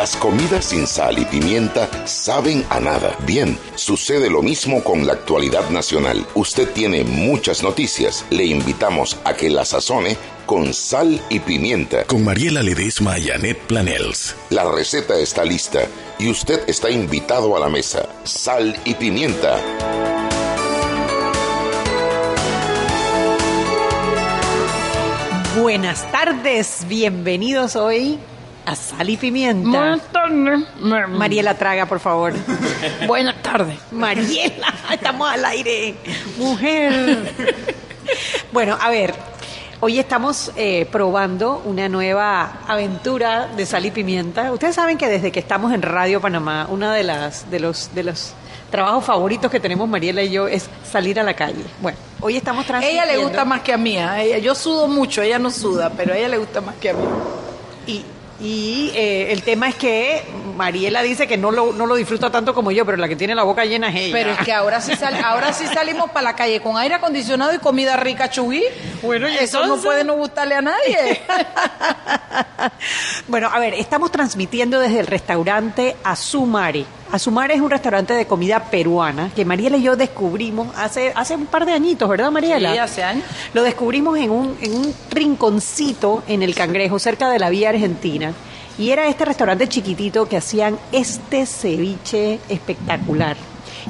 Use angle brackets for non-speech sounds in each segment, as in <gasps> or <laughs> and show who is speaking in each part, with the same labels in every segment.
Speaker 1: Las comidas sin sal y pimienta saben a nada. Bien, sucede lo mismo con la actualidad nacional. Usted tiene muchas noticias. Le invitamos a que la sazone con sal y pimienta.
Speaker 2: Con Mariela Ledesma y Annette Planels.
Speaker 1: La receta está lista y usted está invitado a la mesa. Sal y pimienta.
Speaker 3: Buenas tardes, bienvenidos hoy a Sal y Pimienta.
Speaker 4: Buenas tardes.
Speaker 3: Mariela Traga, por favor.
Speaker 4: Buenas tardes.
Speaker 3: Mariela, <laughs> estamos al aire. Mujer. Bueno, a ver, hoy estamos eh, probando una nueva aventura de Sal y Pimienta. Ustedes saben que desde que estamos en Radio Panamá, uno de, las, de, los, de los trabajos favoritos que tenemos Mariela y yo es salir a la calle. Bueno, hoy estamos transmitiendo.
Speaker 4: ella le gusta más que a mí. ella- Yo sudo mucho, ella no suda, pero a ella le gusta más que a mí.
Speaker 3: Y, y, eh, el tema es que Mariela dice que no lo, no lo disfruta tanto como yo, pero la que tiene la boca llena es ella.
Speaker 4: Pero es que ahora sí, sal- ahora sí salimos para la calle con aire acondicionado y comida rica chugui.
Speaker 3: Bueno, ¿y
Speaker 4: eso no puede no gustarle a nadie. <laughs>
Speaker 3: bueno, a ver, estamos transmitiendo desde el restaurante Azumare. Azumare es un restaurante de comida peruana que Mariela y yo descubrimos hace, hace un par de añitos, ¿verdad, Mariela?
Speaker 4: Sí, hace años.
Speaker 3: Lo descubrimos en un, en un rinconcito en el Cangrejo, cerca de la vía argentina. Y era este restaurante chiquitito que hacían este ceviche espectacular.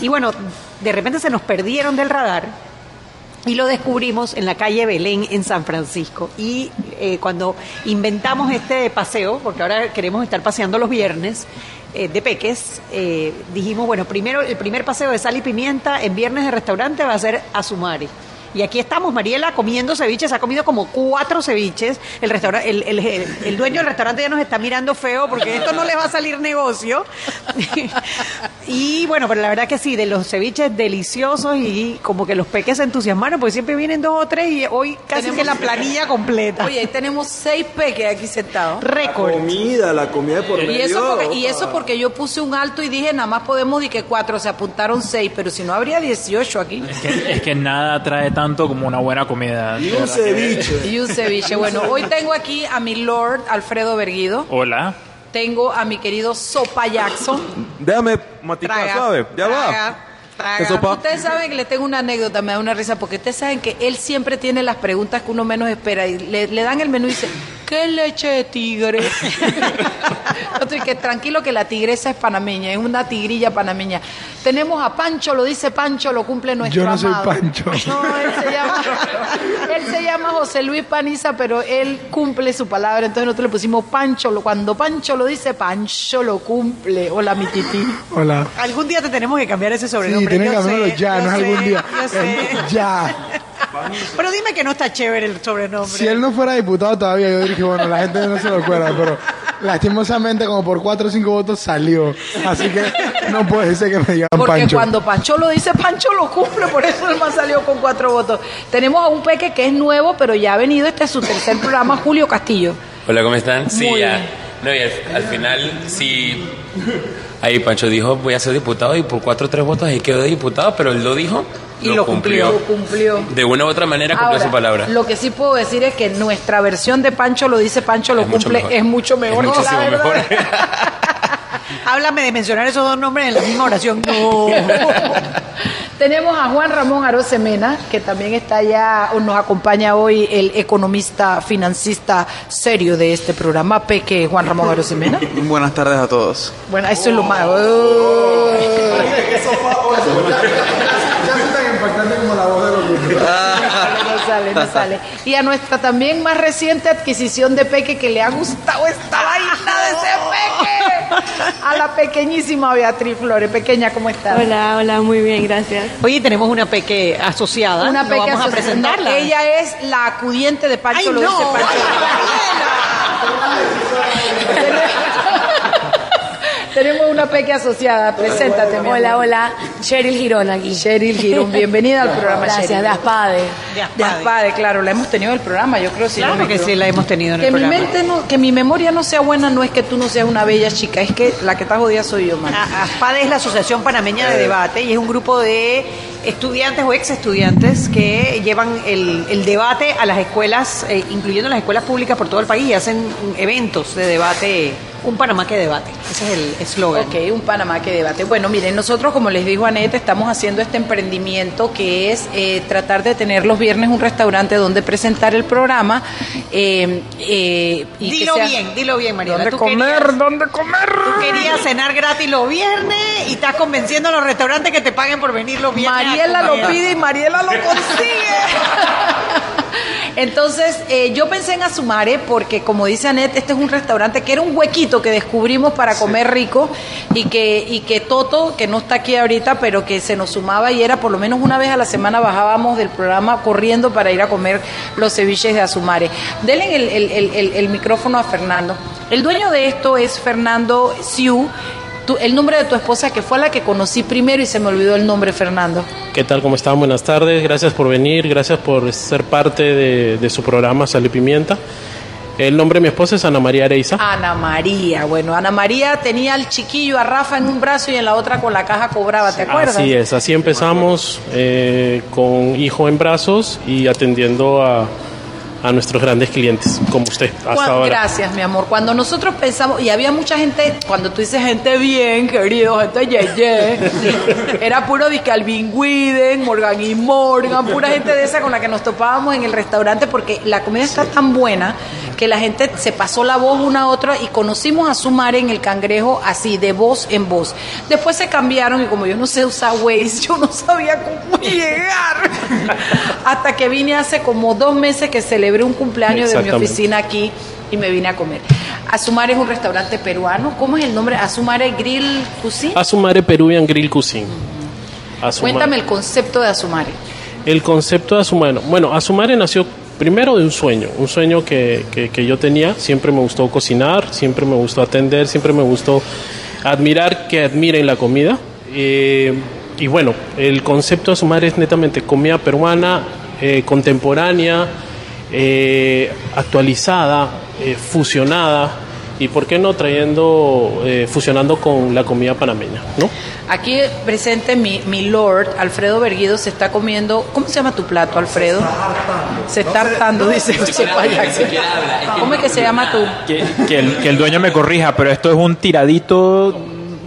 Speaker 3: Y bueno, de repente se nos perdieron del radar y lo descubrimos en la calle Belén en San Francisco. Y eh, cuando inventamos este paseo, porque ahora queremos estar paseando los viernes eh, de Peques, eh, dijimos, bueno, primero el primer paseo de sal y pimienta en viernes de restaurante va a ser a Sumari. Y aquí estamos, Mariela, comiendo ceviches, ha comido como cuatro ceviches. El, restaura- el, el- el- dueño del restaurante ya nos está mirando feo porque esto no le va a salir negocio. Y bueno, pero la verdad que sí, de los ceviches deliciosos y como que los peques se entusiasmaron, porque siempre vienen dos o tres y hoy casi
Speaker 4: Tenemos-
Speaker 3: que la planilla completa.
Speaker 4: Oye, ahí tenemos seis peques aquí sentados.
Speaker 3: récord.
Speaker 5: comida, la comida de por
Speaker 4: Y
Speaker 5: medio.
Speaker 4: eso, porque, y eso porque yo puse un alto y dije, nada más podemos decir que cuatro, se apuntaron seis, pero si no habría 18 aquí.
Speaker 6: Es que, es que nada atrae tanto como una buena comida.
Speaker 5: Y un
Speaker 6: que-
Speaker 5: ceviche.
Speaker 4: Y un ceviche. Bueno, hoy tengo aquí a mi Lord Alfredo Berguido.
Speaker 6: Hola.
Speaker 4: Tengo a mi querido Sopa Jackson.
Speaker 5: Déjame maticar, ¿sabes? Ya
Speaker 3: traga,
Speaker 5: va.
Speaker 3: traga.
Speaker 5: ¿Qué sopa?
Speaker 4: Ustedes saben que le tengo una anécdota, me da una risa, porque ustedes saben que él siempre tiene las preguntas que uno menos espera. Y le, le dan el menú y dice, ¿qué leche de tigre? <laughs> Otro, y que tranquilo que la tigresa es panameña, es una tigrilla panameña. Tenemos a Pancho, lo dice Pancho, lo cumple nuestro
Speaker 7: Yo no soy
Speaker 4: amado.
Speaker 7: Pancho. <laughs>
Speaker 4: No, él se llama, él se llama José Luis Paniza, pero él cumple su palabra. Entonces nosotros le pusimos Pancho. Cuando Pancho lo dice, Pancho lo cumple. Hola, mi tití.
Speaker 7: Hola.
Speaker 3: Algún día te tenemos que cambiar ese
Speaker 7: Sí,
Speaker 3: sobrenombre.
Speaker 7: tienen que
Speaker 3: yo
Speaker 7: cambiarlo ya, no es algún
Speaker 3: sé,
Speaker 7: día.
Speaker 3: yo sé.
Speaker 7: Ya.
Speaker 3: Pero dime que no está chévere el sobrenombre.
Speaker 7: Si él no fuera diputado todavía, yo dije, bueno, la gente no se lo acuerda, pero lastimosamente como por cuatro o cinco votos salió. Así que no puede ser que me digan
Speaker 4: Porque
Speaker 7: Pancho.
Speaker 4: cuando Pancho lo dice, Pancho lo cumple, por eso él más salió con cuatro votos. Tenemos a un peque que es nuevo, pero ya ha venido, este es su tercer programa, Julio Castillo.
Speaker 8: Hola, ¿cómo están? Sí,
Speaker 4: Muy
Speaker 8: ya.
Speaker 4: bien.
Speaker 8: No, y al, al final, sí. Ahí Pancho dijo, voy a ser diputado y por cuatro o tres votos ahí quedó de diputado, pero él lo dijo.
Speaker 3: Y lo cumplió.
Speaker 4: Lo cumplió.
Speaker 8: De una u otra manera cumplió
Speaker 4: Ahora,
Speaker 8: su palabra.
Speaker 4: Lo que sí puedo decir es que nuestra versión de Pancho lo dice, Pancho lo
Speaker 8: Es
Speaker 4: cumple, es mucho mejor.
Speaker 8: Es
Speaker 4: que la
Speaker 8: mejor. <laughs>
Speaker 3: Háblame de mencionar esos dos nombres en la misma oración. No. <laughs>
Speaker 4: Tenemos a Juan Ramón Arosemena, que también está allá, o nos acompaña hoy el economista, financista serio de este programa, Peque Juan Ramón Arosemena. <laughs>
Speaker 5: Buenas tardes a todos.
Speaker 4: Bueno, eso es lo más.
Speaker 7: Ya soy tan impactante como la
Speaker 4: no sale, no sale. Y a nuestra también más reciente adquisición de Peque que le ha gustado esta vaina de ese Peque. A la pequeñísima Beatriz Flores. Pequeña, ¿cómo estás?
Speaker 9: Hola, hola, muy bien, gracias.
Speaker 3: Oye, tenemos una peque asociada.
Speaker 4: Una
Speaker 3: ¿No
Speaker 4: Peque
Speaker 3: vamos a
Speaker 4: asociada.
Speaker 3: presentarla.
Speaker 4: Ella es la acudiente de Pancho
Speaker 3: Ay,
Speaker 4: lo
Speaker 3: no.
Speaker 4: dice Pancho. <laughs> Tenemos una Peque asociada. Preséntate, mi
Speaker 9: Hola, hola, Cheryl Girón aquí.
Speaker 4: Cheryl Girón, bienvenida al programa.
Speaker 9: Gracias,
Speaker 4: Cheryl.
Speaker 9: de Aspade.
Speaker 3: De Aspade.
Speaker 4: De Aspade, claro, la hemos tenido en el programa, yo creo sí.
Speaker 3: Claro
Speaker 4: no
Speaker 3: que sí, la hemos tenido en
Speaker 4: que
Speaker 3: el
Speaker 4: mi
Speaker 3: programa.
Speaker 4: mente no, que mi memoria no sea buena no es que tú no seas una bella chica, es que la que está jodida soy yo, man.
Speaker 3: A- ASPADE es la Asociación Panameña de Debate y es un grupo de estudiantes o ex estudiantes que llevan el, el debate a las escuelas, eh, incluyendo las escuelas públicas por todo el país, y hacen eventos de debate Un Panamá que debate. Ese es el eslogan.
Speaker 4: Ok, un Panamá que debate. Bueno, miren, nosotros, como les dijo Anette, estamos haciendo este emprendimiento que es eh, tratar de tener los viernes un restaurante donde presentar el programa. eh, eh, y que
Speaker 3: Dilo
Speaker 4: sea-
Speaker 3: bien, dilo bien, Mariela.
Speaker 4: ¿Dónde comer?
Speaker 3: querías-
Speaker 4: ¿Dónde comer?
Speaker 3: Tú querías cenar gratis los viernes y estás convenciendo a los restaurantes que te paguen por venir los viernes.
Speaker 4: Mariela lo pide y Mariela lo <laughs> consigue. Entonces, eh, yo pensé en Asumare porque, como dice Anet, este es un restaurante que era un huequito que descubrimos para comer rico y que, y que Toto, que no está aquí ahorita, pero que se nos sumaba y era por lo menos una vez a la semana bajábamos del programa corriendo para ir a comer los ceviches de Asumare. Denle el, el- el- el- el micrófono a Fernando. El dueño de esto es Fernando Siu. Tu- el nombre de tu esposa, que fue la que conocí primero y se me olvidó el nombre, Fernando.
Speaker 10: ¿Qué tal? ¿Cómo están? Buenas tardes. Gracias por venir. Gracias por ser parte de, de su programa Sal y Pimienta. El nombre de mi esposa es Ana María Areiza.
Speaker 4: Ana María, bueno, Ana María tenía al chiquillo, a Rafa en un brazo y en la otra con la caja cobraba, ¿te acuerdas?
Speaker 10: Así es, así empezamos eh, con hijo en brazos y atendiendo a, a nuestros grandes clientes, como usted, hasta
Speaker 4: Cuan-
Speaker 10: ahora.
Speaker 4: Gracias, mi amor. Cuando nosotros pensamos, y había mucha gente, cuando tú dices gente bien, querido, gente yeye, <laughs> era puro de Calvin Widen, Morgan y Morgan, pura gente de esa con la que nos topábamos en el restaurante porque la comida está tan buena que la gente se pasó la voz una a otra y conocimos a Sumare en el cangrejo así, de voz en voz. Después se cambiaron y como yo no sé usar Waze, <laughs> yo no sabía cómo llegar. <laughs> Hasta que vine hace como dos meses que celebré un cumpleaños de mi oficina aquí y me vine a comer. Azumare es un restaurante peruano. ¿Cómo es el nombre? Azumare Grill Cuisine.
Speaker 10: Asumare Peruvian Grill Cuisine.
Speaker 4: Cuéntame el concepto de Azumare.
Speaker 10: El concepto de Asumare. Bueno, Asumare nació primero de un sueño, un sueño que, que- yo tenía. Siempre me gustó cocinar, siempre me gustó atender, siempre me gustó admirar que admiren la comida. Eh, y bueno, el concepto de Asumare es netamente comida peruana, eh, contemporánea, eh, actualizada, fusionada. Y por qué no trayendo, eh, fusionando con la comida panameña, ¿no?
Speaker 4: Aquí presente mi, mi lord, Alfredo Berguido, se está comiendo. ¿Cómo se llama tu plato, Alfredo? Se está hartando, dice. ¿Cómo es que se llama tu?
Speaker 6: Que, que el, que el dueño me corrija, pero esto es un tiradito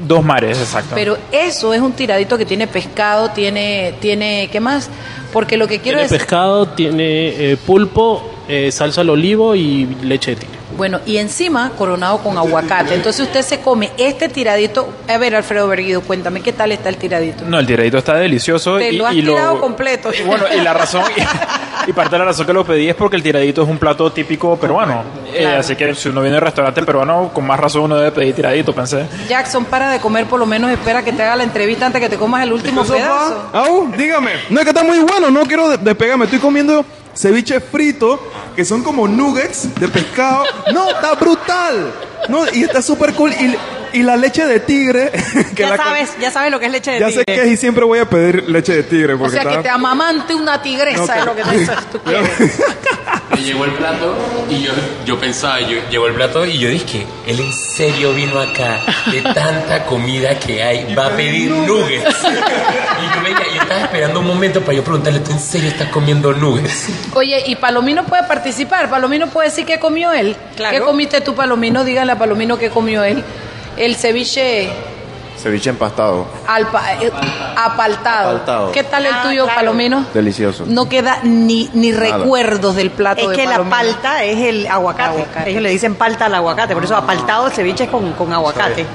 Speaker 6: dos mares, exacto.
Speaker 4: Pero eso es un tiradito que tiene pescado, tiene, tiene, ¿qué más? Porque lo que quiero
Speaker 10: Tiene
Speaker 4: es,
Speaker 10: pescado, tiene eh, pulpo, eh, salsa al olivo y leche de tigre.
Speaker 4: Bueno, y encima coronado con aguacate. Entonces usted se come este tiradito. A ver, Alfredo Berguido, cuéntame, ¿qué tal está el tiradito?
Speaker 6: No, el tiradito está delicioso.
Speaker 4: Te
Speaker 6: y,
Speaker 4: lo has
Speaker 6: y
Speaker 4: tirado completo.
Speaker 6: y bueno, y la razón, <laughs> y, parte de la razón que lo pedí es porque el tiradito es un plato típico peruano. Eh, así que si uno viene a un restaurante peruano, con más razón uno debe pedir tiradito, pensé.
Speaker 4: Jackson, para de comer, por lo menos espera que te haga la entrevista antes que te comas el último pedazo.
Speaker 5: Au, dígame. No es que está muy bueno, no quiero de- despegarme. Estoy comiendo ceviche frito, que son como nuggets de pescado. No, está brutal. No, y está súper cool. Y, y la leche de tigre. <laughs> Que
Speaker 3: Ya
Speaker 5: la-
Speaker 3: sabes, ya sabes lo que es leche de
Speaker 5: Ya sé
Speaker 3: tigre.
Speaker 5: que es y siempre voy a pedir leche de tigre.
Speaker 4: O sea, que te amamante una tigresa es lo que tú, tú <laughs> quieres.
Speaker 8: Me llegó el plato y yo, yo pensaba, yo, llegó el plato y yo dije, él en serio vino acá de tanta comida que hay, va a pedir nuggets. Y yo venía, yo estaba esperando un momento para yo preguntarle, ¿tú en serio estás comiendo nuggets?
Speaker 4: Oye, y Palomino puede participar. Palomino puede decir qué comió él.
Speaker 3: Claro.
Speaker 4: ¿Qué comiste tú, Palomino? Dígale a Palomino qué comió él. El ceviche
Speaker 11: Ceviche empastado.
Speaker 4: alpa- eh, apaltado.
Speaker 11: Apaltado.
Speaker 4: ¿Qué tal el
Speaker 3: Ah,
Speaker 4: tuyo,
Speaker 3: claro.
Speaker 4: Palomino?
Speaker 11: Delicioso.
Speaker 4: No queda ni, ni
Speaker 11: Nada.
Speaker 4: recuerdos del plato
Speaker 3: Es
Speaker 4: de
Speaker 3: que la palta es el aguacate.
Speaker 4: Aguacate.
Speaker 3: Ellos le dicen palta al aguacate, por eso apaltado el ceviche es con, con aguacate.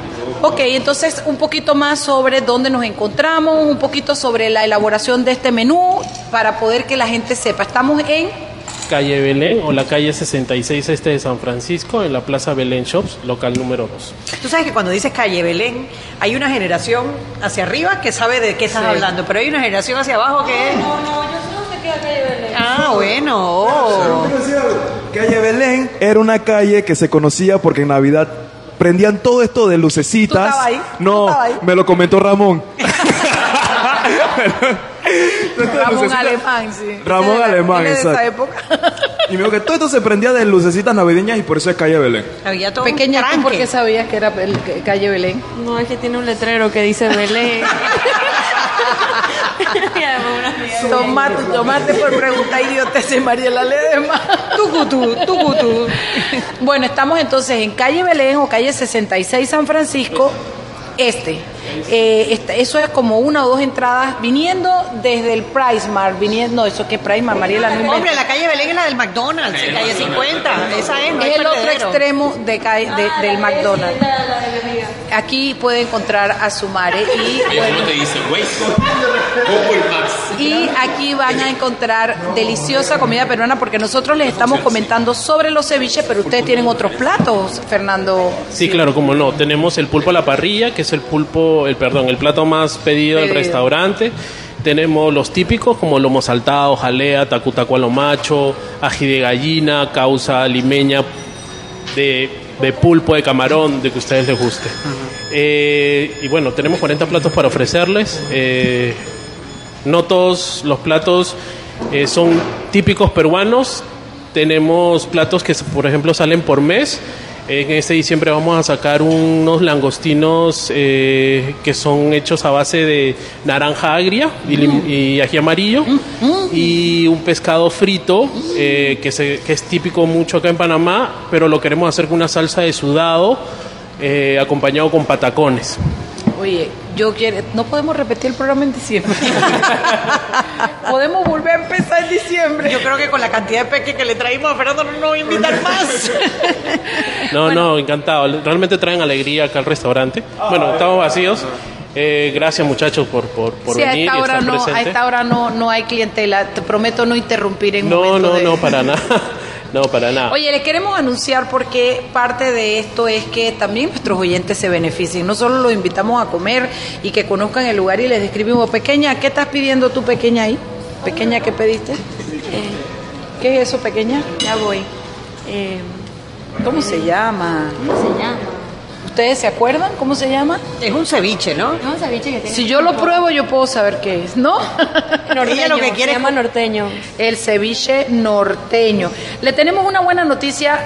Speaker 4: Ok, entonces un poquito más sobre dónde nos encontramos, un poquito sobre la elaboración de este menú para poder que la gente sepa. Estamos en
Speaker 10: Calle Belén o la calle 66 este de San Francisco, en la Plaza Belén Shops, local número 2.
Speaker 3: Tú sabes que cuando dices calle Belén, hay una generación hacia arriba que sabe de qué estás
Speaker 4: Sí.
Speaker 3: hablando, pero hay una generación hacia abajo que... No, no, yo sé dónde queda calle Belén. Ah, bueno. oh.
Speaker 5: Calle Belén era una calle que se conocía porque en Navidad prendían todo esto de lucecitas.
Speaker 4: ¿Tú ahí? ¿Tú
Speaker 5: No,
Speaker 4: ahí?
Speaker 5: me lo comentó Ramón. <laughs>
Speaker 4: Ramón Alemán, sí.
Speaker 5: Ramón Alemán,
Speaker 4: de esa
Speaker 5: exacto.
Speaker 4: época.
Speaker 5: Y me dijo que todo esto se prendía de lucecitas navideñas y por eso es Calle Belén.
Speaker 3: Había todo un
Speaker 4: Pequeña, ¿tú
Speaker 3: tranque.
Speaker 4: por qué sabías que era el- calle Belén?
Speaker 9: No, es que tiene un letrero que dice Belén. <laughs>
Speaker 4: Tomate, tomate por preguntar idiotez Mariela Ledesma.
Speaker 3: Tucutú, tucutú.
Speaker 4: Bueno, estamos entonces en calle Belén o calle 66 San Francisco, este. Eh, esta- eso es como una o dos entradas viniendo desde el Price Mart, viniendo, no, eso que Price Mart, Mariela, no
Speaker 3: Hombre, la calle Belén es la del McDonald's, en calle 50. Esa es, no
Speaker 4: es el otro extremo de, calle- de- del McDonald's. Aquí puede encontrar a Sumare y. Y aquí van a encontrar deliciosa comida peruana porque nosotros les estamos comentando sobre los ceviches, pero ustedes tienen otros platos, Fernando.
Speaker 10: Sí, claro, como no. Tenemos el pulpo a la parrilla, que es el pulpo, el perdón, el plato más pedido del restaurante. Tenemos los típicos como lomo saltado, jalea, tacutaco a lo macho, ají de gallina, causa limeña de, de pulpo, de camarón, de que a ustedes les guste. Eh, y bueno, tenemos 40 platos para ofrecerles. Eh, no todos los platos eh, son típicos peruanos. Tenemos platos que, por ejemplo, salen por mes. En este diciembre vamos a sacar unos langostinos eh, que son hechos a base de naranja agria y, y ají amarillo. Y un pescado frito eh, que, se- que es típico mucho acá en Panamá, pero lo queremos hacer con una salsa de sudado eh, acompañado con patacones.
Speaker 4: Oye, yo quiero, no podemos repetir el programa en diciembre. <laughs> podemos volver a empezar en diciembre.
Speaker 3: Yo creo que con la cantidad de peque que le traímos a Fernando no nos va a invitar <laughs> más.
Speaker 10: No, no, encantado. Realmente traen alegría acá al restaurante. Bueno, estamos vacíos. Eh, gracias muchachos por, por, por
Speaker 4: Sí, a
Speaker 10: venir
Speaker 4: esta
Speaker 10: y
Speaker 4: hora
Speaker 10: estar
Speaker 4: no, a esta hora no, no hay clientela. Te prometo no interrumpir en
Speaker 10: No,
Speaker 4: momento
Speaker 10: no,
Speaker 4: de-
Speaker 10: no, para nada. <laughs> No, para nada.
Speaker 4: Oye, les queremos anunciar porque parte de esto es que también nuestros oyentes se beneficien. No solo los invitamos a comer y que conozcan el lugar y les describimos, pequeña, ¿qué estás pidiendo tú, pequeña, ahí? Pequeña, ¿qué pediste? ¿Qué es eso, pequeña?
Speaker 9: Ya voy. Eh,
Speaker 4: ¿Cómo se llama?
Speaker 9: ¿Cómo se llama?
Speaker 4: ¿Ustedes se acuerdan cómo se llama?
Speaker 3: Es un ceviche, ¿no?
Speaker 9: Es un ceviche que tiene.
Speaker 4: Si yo lo pruebo, yo puedo saber qué es, ¿no? <laughs>
Speaker 9: norteño,
Speaker 3: lo que quiere
Speaker 9: se llama norteño.
Speaker 4: El ceviche norteño. Le tenemos una buena noticia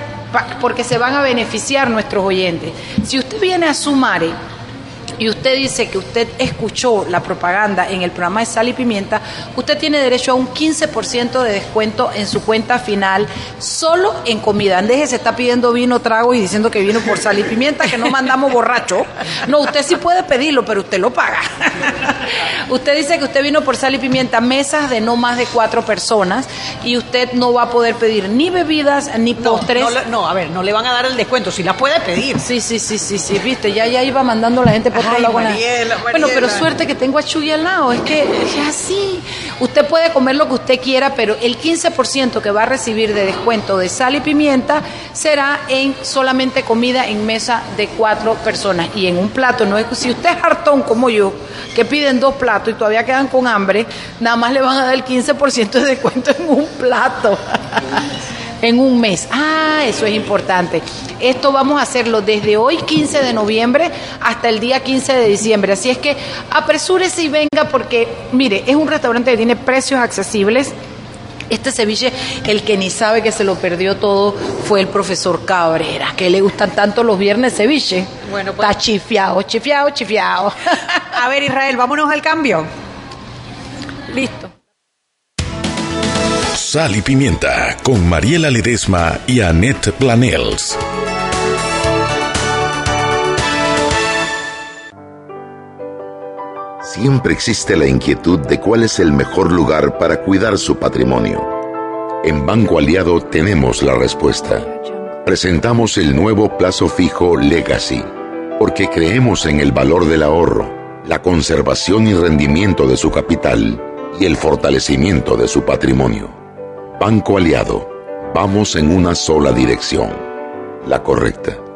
Speaker 4: porque se van a beneficiar nuestros oyentes. Si usted viene a Sumare y usted dice que usted escuchó la propaganda en el programa de Sal y Pimienta, usted tiene derecho a un 15% de descuento en su cuenta final solo en comida. Andeje se está pidiendo vino, trago y diciendo que vino por Sal y Pimienta, que no mandamos borracho. No, usted sí puede pedirlo, pero usted lo paga. <laughs> usted dice que usted vino por Sal y Pimienta, mesas de no más de cuatro personas y usted no va a poder pedir ni bebidas ni postres.
Speaker 3: no, a ver, no le van a dar el descuento, si la puede pedir.
Speaker 4: Sí, sí, sí, sí, sí, viste, ya, ya iba mandando la gente por
Speaker 3: Ay, Mariela,
Speaker 4: Bueno, pero suerte que tengo a Chuy al lado, es que es así. Usted puede comer lo que usted quiera, pero el 15% que va a recibir de descuento de sal y pimienta será en solamente comida en mesa de cuatro personas. Y en un plato, no es si usted es hartón como yo, que piden dos platos y todavía quedan con hambre, nada más le van a dar el 15% de descuento en un plato. En un mes. Ah, eso es importante. Esto vamos a hacerlo desde hoy, 15 de noviembre, hasta el día 15 de diciembre. Así es que apresúrese y venga porque, mire, es un restaurante que tiene precios accesibles. Este ceviche, el que ni sabe que se lo perdió todo fue el profesor Cabrera, que le gustan tanto los viernes ceviche.
Speaker 3: Bueno, pues-
Speaker 4: Está chifiado, chifiado, chifiado.
Speaker 3: A ver, Israel, vámonos al cambio.
Speaker 4: Listo.
Speaker 2: Sal y Pimienta con Mariela Ledesma y Annette Planels.
Speaker 1: Siempre existe la inquietud de cuál es el mejor lugar para cuidar su patrimonio. En Banco Aliado tenemos la respuesta. Presentamos el nuevo plazo fijo Legacy, porque creemos en el valor del ahorro, la conservación y rendimiento de su capital y el fortalecimiento de su patrimonio. Banco Aliado, vamos en una sola dirección, la correcta.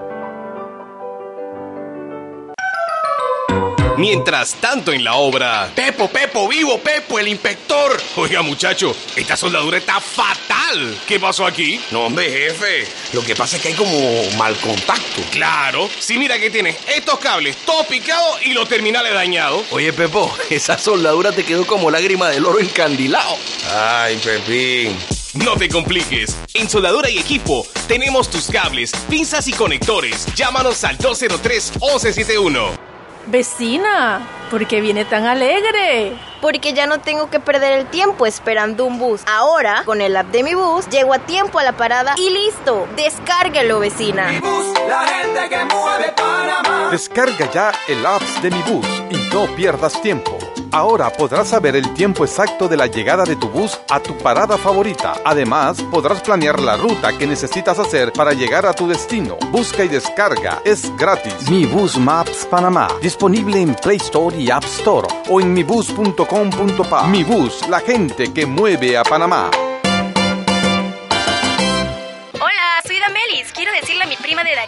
Speaker 12: Mientras tanto en la obra. Pepo, Pepo, vivo, Pepo, el inspector. Oiga, muchacho, esta soldadura está fatal. ¿Qué pasó aquí?
Speaker 13: No, hombre, jefe. Lo que pasa es que hay como mal contacto.
Speaker 12: Claro. Sí, mira que tienes estos cables todo picado y los terminales dañados.
Speaker 13: Oye, Pepo, <laughs> esa soldadura te quedó como lágrima del oro encandilado. Ay, Pepín.
Speaker 12: No te compliques. En Soldadura y Equipo tenemos tus cables, pinzas y conectores. Llámanos al 203-1171.
Speaker 9: Vecina, ¿por qué viene tan alegre?
Speaker 14: Porque ya no tengo que perder el tiempo esperando un bus. Ahora, con el app de mi bus, llego a tiempo a la parada y listo. Descárguelo, vecina.
Speaker 15: La gente que mueve Panamá.
Speaker 16: Descarga ya el apps de Mi Bus y no pierdas tiempo. Ahora podrás saber el tiempo exacto de la llegada de tu bus a tu parada favorita. Además, podrás planear la ruta que necesitas hacer para llegar a tu destino. Busca y descarga. Es gratis. Mi Bus Maps Panamá. Disponible en Play Store y App Store o en mibus.com.pa. Mi Bus, la gente que mueve a Panamá.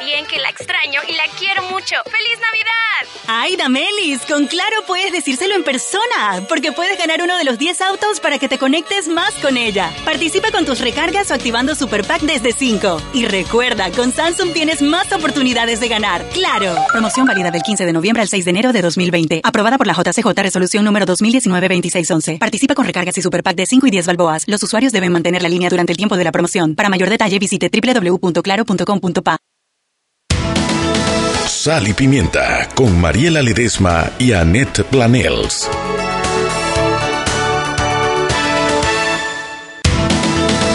Speaker 17: Darien que la extraño y la quiero mucho. ¡Feliz Navidad!
Speaker 18: Ay, Damelis, con Claro puedes decírselo en persona, porque puedes ganar uno de los 10 autos para que te conectes más con ella. Participa con tus recargas o activando Super Pack desde 5. Y recuerda, con Samsung tienes más oportunidades de ganar. ¡Claro! Promoción válida del 15 de noviembre al 6 de enero de 2020. Aprobada por la JCJ Resolución número 2019-2611. Participa con recargas y Super Pack de 5 y 10 balboas. Los usuarios deben mantener la línea durante el tiempo de la promoción. Para mayor detalle visite www.claro.com.pa.
Speaker 2: Sal y Pimienta con Mariela Ledesma y Annette Planels.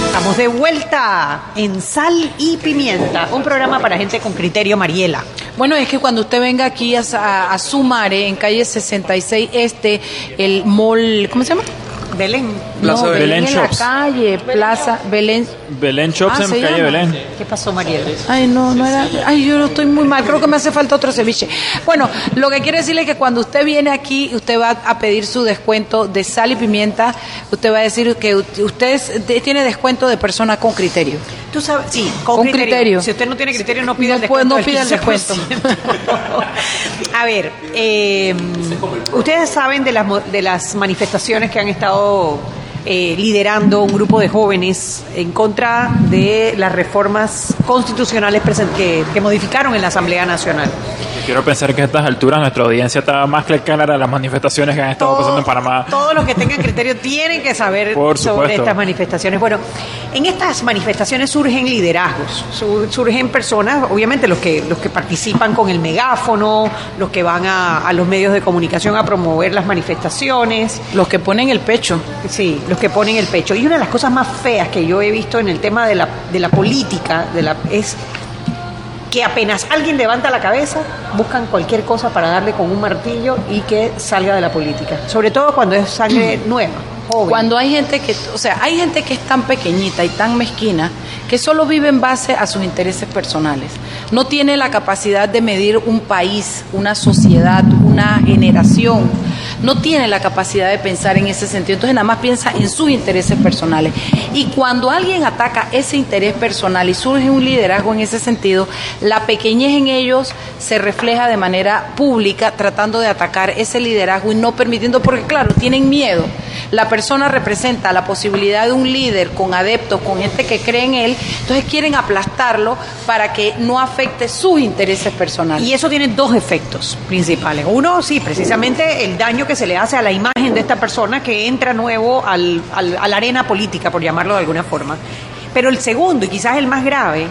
Speaker 3: Estamos de vuelta en Sal y Pimienta, un programa para gente con criterio, Mariela.
Speaker 4: Bueno, es que cuando usted venga aquí a, a, a Sumare, en calle 66 Este, el mall, ¿cómo se llama?
Speaker 3: Belén.
Speaker 6: Plaza
Speaker 4: no,
Speaker 6: de
Speaker 4: Belén,
Speaker 6: Belén
Speaker 4: en
Speaker 6: Shops.
Speaker 4: la calle, Plaza Belén.
Speaker 6: Belén Shops
Speaker 4: Ah,
Speaker 6: en
Speaker 4: ¿se
Speaker 6: calle
Speaker 4: llama?
Speaker 6: Belén.
Speaker 3: ¿Qué pasó, Mariela?
Speaker 4: Ay, no, no era. Ay, yo no estoy muy mal. Creo que me hace falta otro ceviche. Bueno, lo que quiero decirle es que cuando usted viene aquí, usted va a pedir su descuento de sal y pimienta. Usted va a decir que usted tiene descuento de persona con criterio.
Speaker 3: Tú sabes, sí, con,
Speaker 4: Con
Speaker 3: criterio.
Speaker 4: criterio.
Speaker 3: Si usted no tiene criterio, no pida el
Speaker 4: No
Speaker 3: descuento.
Speaker 4: no
Speaker 3: del
Speaker 4: pida el descuento.
Speaker 3: 15%. <laughs> A ver, eh, ustedes saben de las, mo- de las manifestaciones que han estado Oh. Eh, liderando un grupo de jóvenes en contra de las reformas constitucionales que, que modificaron en la Asamblea Nacional.
Speaker 6: Quiero pensar que a estas alturas nuestra audiencia está más que clara de las manifestaciones que han estado pasando en Panamá.
Speaker 3: Todos los que tengan criterio tienen que saber
Speaker 6: Por
Speaker 3: sobre estas manifestaciones. Bueno, en estas manifestaciones surgen liderazgos, sur- surgen personas, obviamente los que los que participan con el megáfono, los que van a, a los medios de comunicación a promover las manifestaciones.
Speaker 4: Los que ponen el pecho.
Speaker 3: Sí, los que ponen el pecho. Y una de las cosas más feas que yo he visto en el tema de la, de la política de la, es que apenas alguien levanta la cabeza, buscan cualquier cosa para darle con un martillo y que salga de la política. Sobre todo cuando es sangre <clears throat> nueva, joven.
Speaker 4: Cuando hay gente que, o sea, hay gente que es tan pequeñita y tan mezquina que solo vive en base a sus intereses personales. No tiene la capacidad de medir un país, una sociedad, una generación. No tiene la capacidad de pensar en ese sentido. Entonces nada más piensa en sus intereses personales. Y cuando alguien ataca ese interés personal y surge un liderazgo en ese sentido, la pequeñez en ellos se refleja de manera pública tratando de atacar ese liderazgo y no permitiendo, porque claro, tienen miedo. La persona representa la posibilidad de un líder con adeptos, con gente que cree en él, entonces quieren aplastarlo para que no afecte sus intereses personales.
Speaker 3: Y eso tiene dos efectos principales. Uno, sí, precisamente el daño que se le hace a la imagen de esta persona que entra nuevo al- al- a la arena política, por llamarlo de alguna forma. Pero el segundo, y quizás el más grave,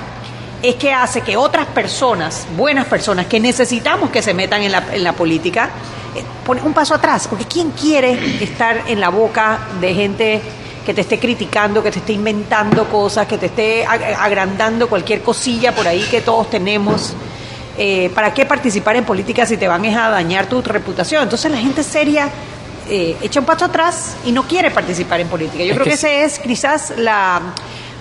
Speaker 3: es que hace que otras personas, buenas personas, que necesitamos que se metan en la, en la política, eh, pone un paso atrás. Porque ¿quién quiere estar en la boca de gente que te esté criticando, que te esté inventando cosas, que te esté ag- agrandando cualquier cosilla por ahí que todos tenemos? Eh, ¿Para qué participar en política si te van a dañar tu reputación? Entonces la gente seria eh, echa un paso atrás y no quiere participar en política. Yo
Speaker 6: Es
Speaker 3: creo
Speaker 6: que
Speaker 3: que ese es quizás la,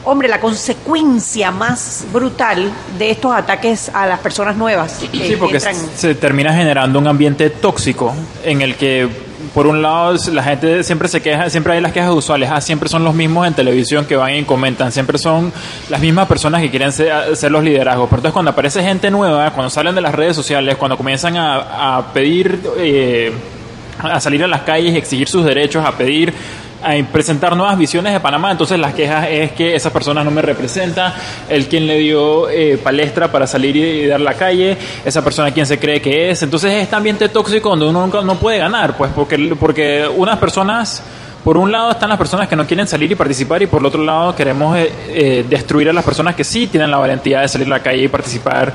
Speaker 3: hombre, la consecuencia más brutal de estos ataques a las personas nuevas que
Speaker 6: Sí, porque
Speaker 3: entran.
Speaker 6: se termina generando un ambiente tóxico en el que por un lado la gente siempre se queja, siempre hay las quejas usuales, ah, siempre son los mismos en televisión que van y comentan, siempre son las mismas personas que quieren ser, ser los liderazgos. Pero entonces cuando aparece gente nueva, cuando salen de las redes sociales, cuando comienzan a, a pedir, eh, a salir a las calles exigir sus derechos, a pedir a presentar nuevas visiones de Panamá, entonces las quejas es que esa persona no me representa, el quien le dio eh, palestra para salir y, y dar la calle, esa persona quien se cree que es, entonces es este ambiente tóxico donde uno nunca no puede ganar, pues porque, porque unas personas, por un lado están las personas que no quieren salir y participar y por el otro lado queremos eh, eh, destruir a las personas que sí tienen la valentía de salir a la calle y participar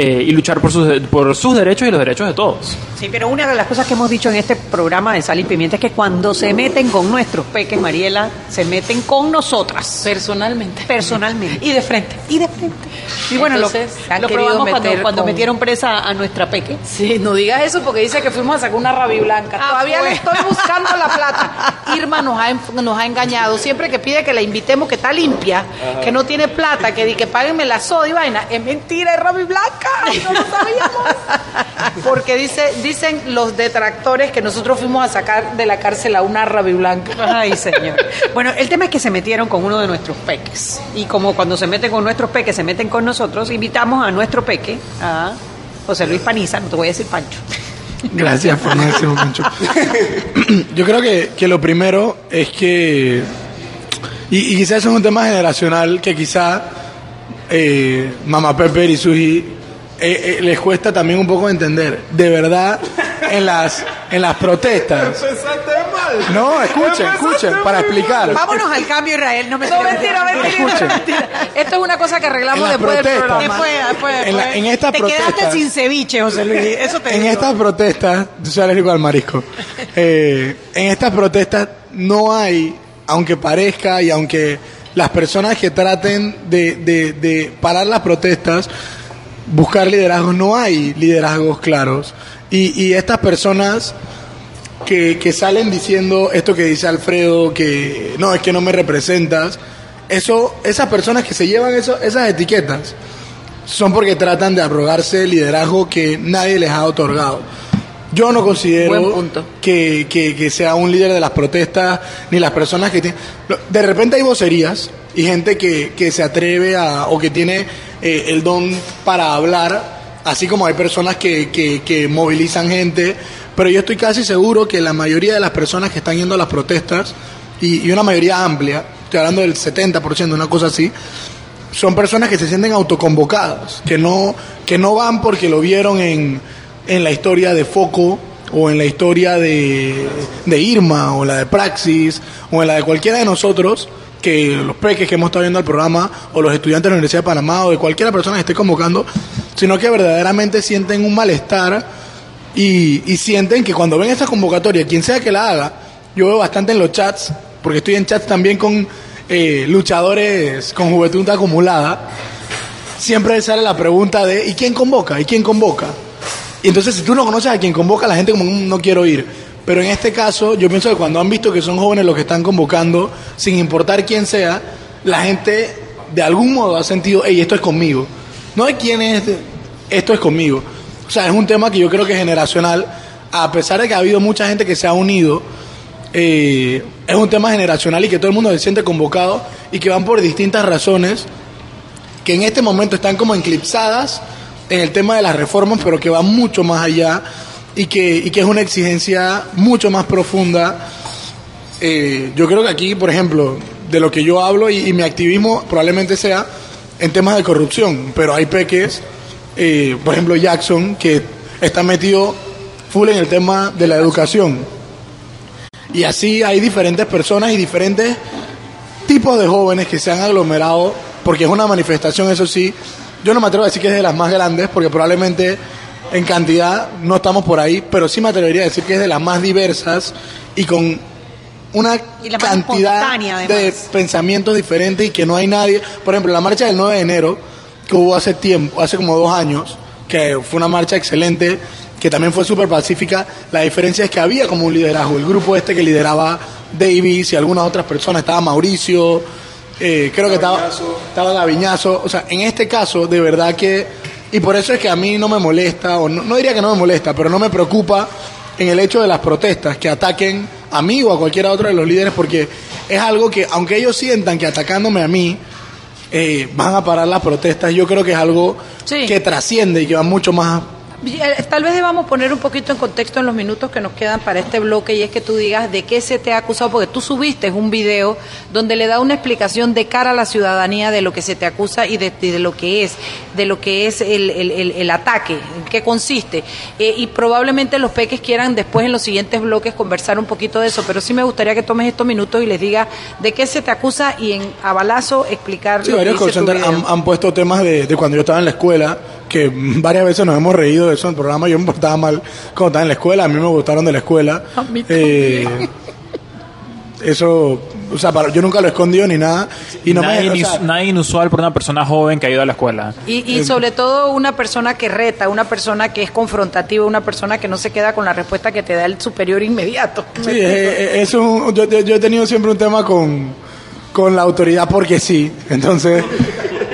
Speaker 6: eh, y luchar por sus, por sus derechos y los derechos de todos.
Speaker 3: Sí, pero una de las cosas que hemos dicho en este programa de Sal y Pimienta es que cuando se meten con nuestros peques, Mariela, se meten con nosotras.
Speaker 4: Personalmente.
Speaker 3: Personalmente.
Speaker 4: Y de frente.
Speaker 3: Y de frente. Y bueno,
Speaker 4: Entonces,
Speaker 3: lo, probamos cuando,
Speaker 4: meter
Speaker 3: cuando
Speaker 4: con-
Speaker 3: metieron presa a nuestra peque.
Speaker 4: Sí, no digas eso porque dice que fuimos a sacar una rabi blanca.
Speaker 3: Ah,
Speaker 4: Todavía le estoy buscando la plata. <laughs> Irma nos ha, nos ha engañado. Siempre que pide que la invitemos, que está limpia, que no tiene plata, que, di que páguenme la soda y vaina. Es mentira, es rabi blanca. No lo sabíamos. Porque dice, dicen los detractores que nosotros fuimos a sacar de la cárcel a una rabi blanca.
Speaker 3: Ay, señor. Bueno, el tema es que se metieron con uno de nuestros peques. Y como cuando se meten con nuestros peques, se meten con nosotros, invitamos a nuestro peque, a José Luis Paniza, no te voy a decir Pancho.
Speaker 7: Gracias por no decirme mucho. <clears throat> Yo creo que, que lo primero es que, y, y quizás eso es un tema generacional que quizá eh, Mamá Pepper y Suji eh, eh, les cuesta también un poco entender. De verdad, en las, en las protestas. No, escuchen, escuchen, para explicar.
Speaker 3: Vámonos al cambio, Israel. No me
Speaker 4: No, mentira, mentira,
Speaker 7: Escuchen.
Speaker 4: mentira. Esto es una cosa que arreglamos después del programa.
Speaker 3: Después, después,
Speaker 7: En la- en estas
Speaker 3: Te quedaste
Speaker 7: protestas-
Speaker 3: sin ceviche, José Luis. Eso te
Speaker 7: En
Speaker 3: digo.
Speaker 7: estas protestas, yo soy alérgico al marisco. <laughs> Eh, en estas protestas no hay, aunque parezca y aunque las personas que traten de, de- de parar las protestas, buscar liderazgos, no hay liderazgos claros. Y, y estas personas que, que salen diciendo esto que dice Alfredo, que no, es que no me representas, eso, esas personas que se llevan eso, esas etiquetas, son porque tratan de abrogarse el liderazgo que nadie les ha otorgado. Yo no considero que, que- que sea un líder de las protestas ni las personas que tienen... De repente hay vocerías y gente que, que se atreve a, o que tiene eh, el don para hablar, así como hay personas que, que- que movilizan gente, pero yo estoy casi seguro que la mayoría de las personas que están yendo a las protestas, y, una mayoría amplia, estoy hablando del 70%, una cosa así, son personas que se sienten autoconvocadas, que no, que no van porque lo vieron en, en la historia de Foco o en la historia de, de Irma o la de Praxis o en la de cualquiera de nosotros, los peques que hemos estado viendo el programa o los estudiantes de la Universidad de Panamá o de cualquiera persona que esté convocando, sino que verdaderamente sienten un malestar y, y sienten que cuando ven esta convocatoria, quien sea que la haga, yo veo bastante en los chats, porque estoy en chats también con eh, luchadores con juventud acumulada, siempre sale la pregunta de ¿y quién convoca? ¿y quién convoca? Y entonces si tú no conoces a quien convoca, la gente como "Mm, no quiero ir. Pero en este caso, yo pienso que cuando han visto que son jóvenes los que están convocando, sin importar quién sea, la gente de algún modo ha sentido, hey, esto es conmigo. No de quién es, esto es conmigo. O sea, es un tema que yo creo que es generacional, a pesar de que ha habido mucha gente que se ha unido, eh, es un tema generacional y que todo el mundo se siente convocado y que van por distintas razones que en este momento están como eclipsadas en el tema de las reformas, pero que van mucho más allá y que, y que es una exigencia mucho más profunda. Eh, yo creo que aquí, por ejemplo, de lo que yo hablo y, y mi activismo probablemente sea en temas de corrupción, pero hay peques, eh, por ejemplo Jackson, que está metido full en el tema de la educación. Y así hay diferentes personas y diferentes tipos de jóvenes que se han aglomerado, porque es una manifestación, eso sí, yo no me atrevo a decir que es de las más grandes, porque probablemente en cantidad no estamos por ahí, pero sí me atrevería a decir que es de las más diversas y con una
Speaker 3: Y
Speaker 7: cantidad de pensamientos diferentes y que no hay nadie. Por ejemplo, la marcha del 9 de enero, que hubo hace tiempo, hace como dos años, que fue una marcha excelente, que también fue súper pacífica, la diferencia es que había como un liderazgo. El grupo este que lideraba Davis y algunas otras personas, estaba Mauricio, eh, creo que estaba, estaba Gaviñazo. O sea, en este caso, de verdad que. Y por eso es que a mí no me molesta, o no, no diría que no me molesta, pero no me preocupa en el hecho de las protestas, que ataquen a mí o a cualquiera otro de los líderes, porque es algo que, aunque ellos sientan que atacándome a mí, eh, van a parar las protestas, yo creo que es algo
Speaker 4: Sí.
Speaker 7: que trasciende y que va mucho más
Speaker 4: Tal vez debamos poner un poquito en contexto en los minutos que nos quedan para este bloque y es que tú digas de qué se te ha acusado, porque tú subiste un video donde le da una explicación de cara a la ciudadanía de lo que se te acusa y de, lo que es, de lo que es el, el- el- el ataque, en qué consiste. Eh, y probablemente los peques quieran después en los siguientes bloques conversar un poquito de eso, pero sí me gustaría que tomes estos minutos y les digas de qué se te acusa y en a balazo explicar
Speaker 7: Sí, varios han, han puesto temas de, de cuando yo estaba en la escuela, que varias veces nos hemos reído de eso en el programa. Yo me portaba mal cuando estaba en la escuela, a mí me gustaron de la escuela.
Speaker 4: A mí
Speaker 7: Eh, eso, o sea, para- yo nunca lo he escondido ni nada. Y no
Speaker 6: nada,
Speaker 7: me, o
Speaker 6: inis-
Speaker 7: sea,
Speaker 6: nada inusual por una persona joven que ha ido a la escuela.
Speaker 4: Y, y sobre todo una persona que reta, una persona que es confrontativa, una persona que no se queda con la respuesta que te da el superior inmediato.
Speaker 7: Sí, eh, eh, es un- yo, yo- yo he tenido siempre un tema con, con la autoridad porque sí. Entonces,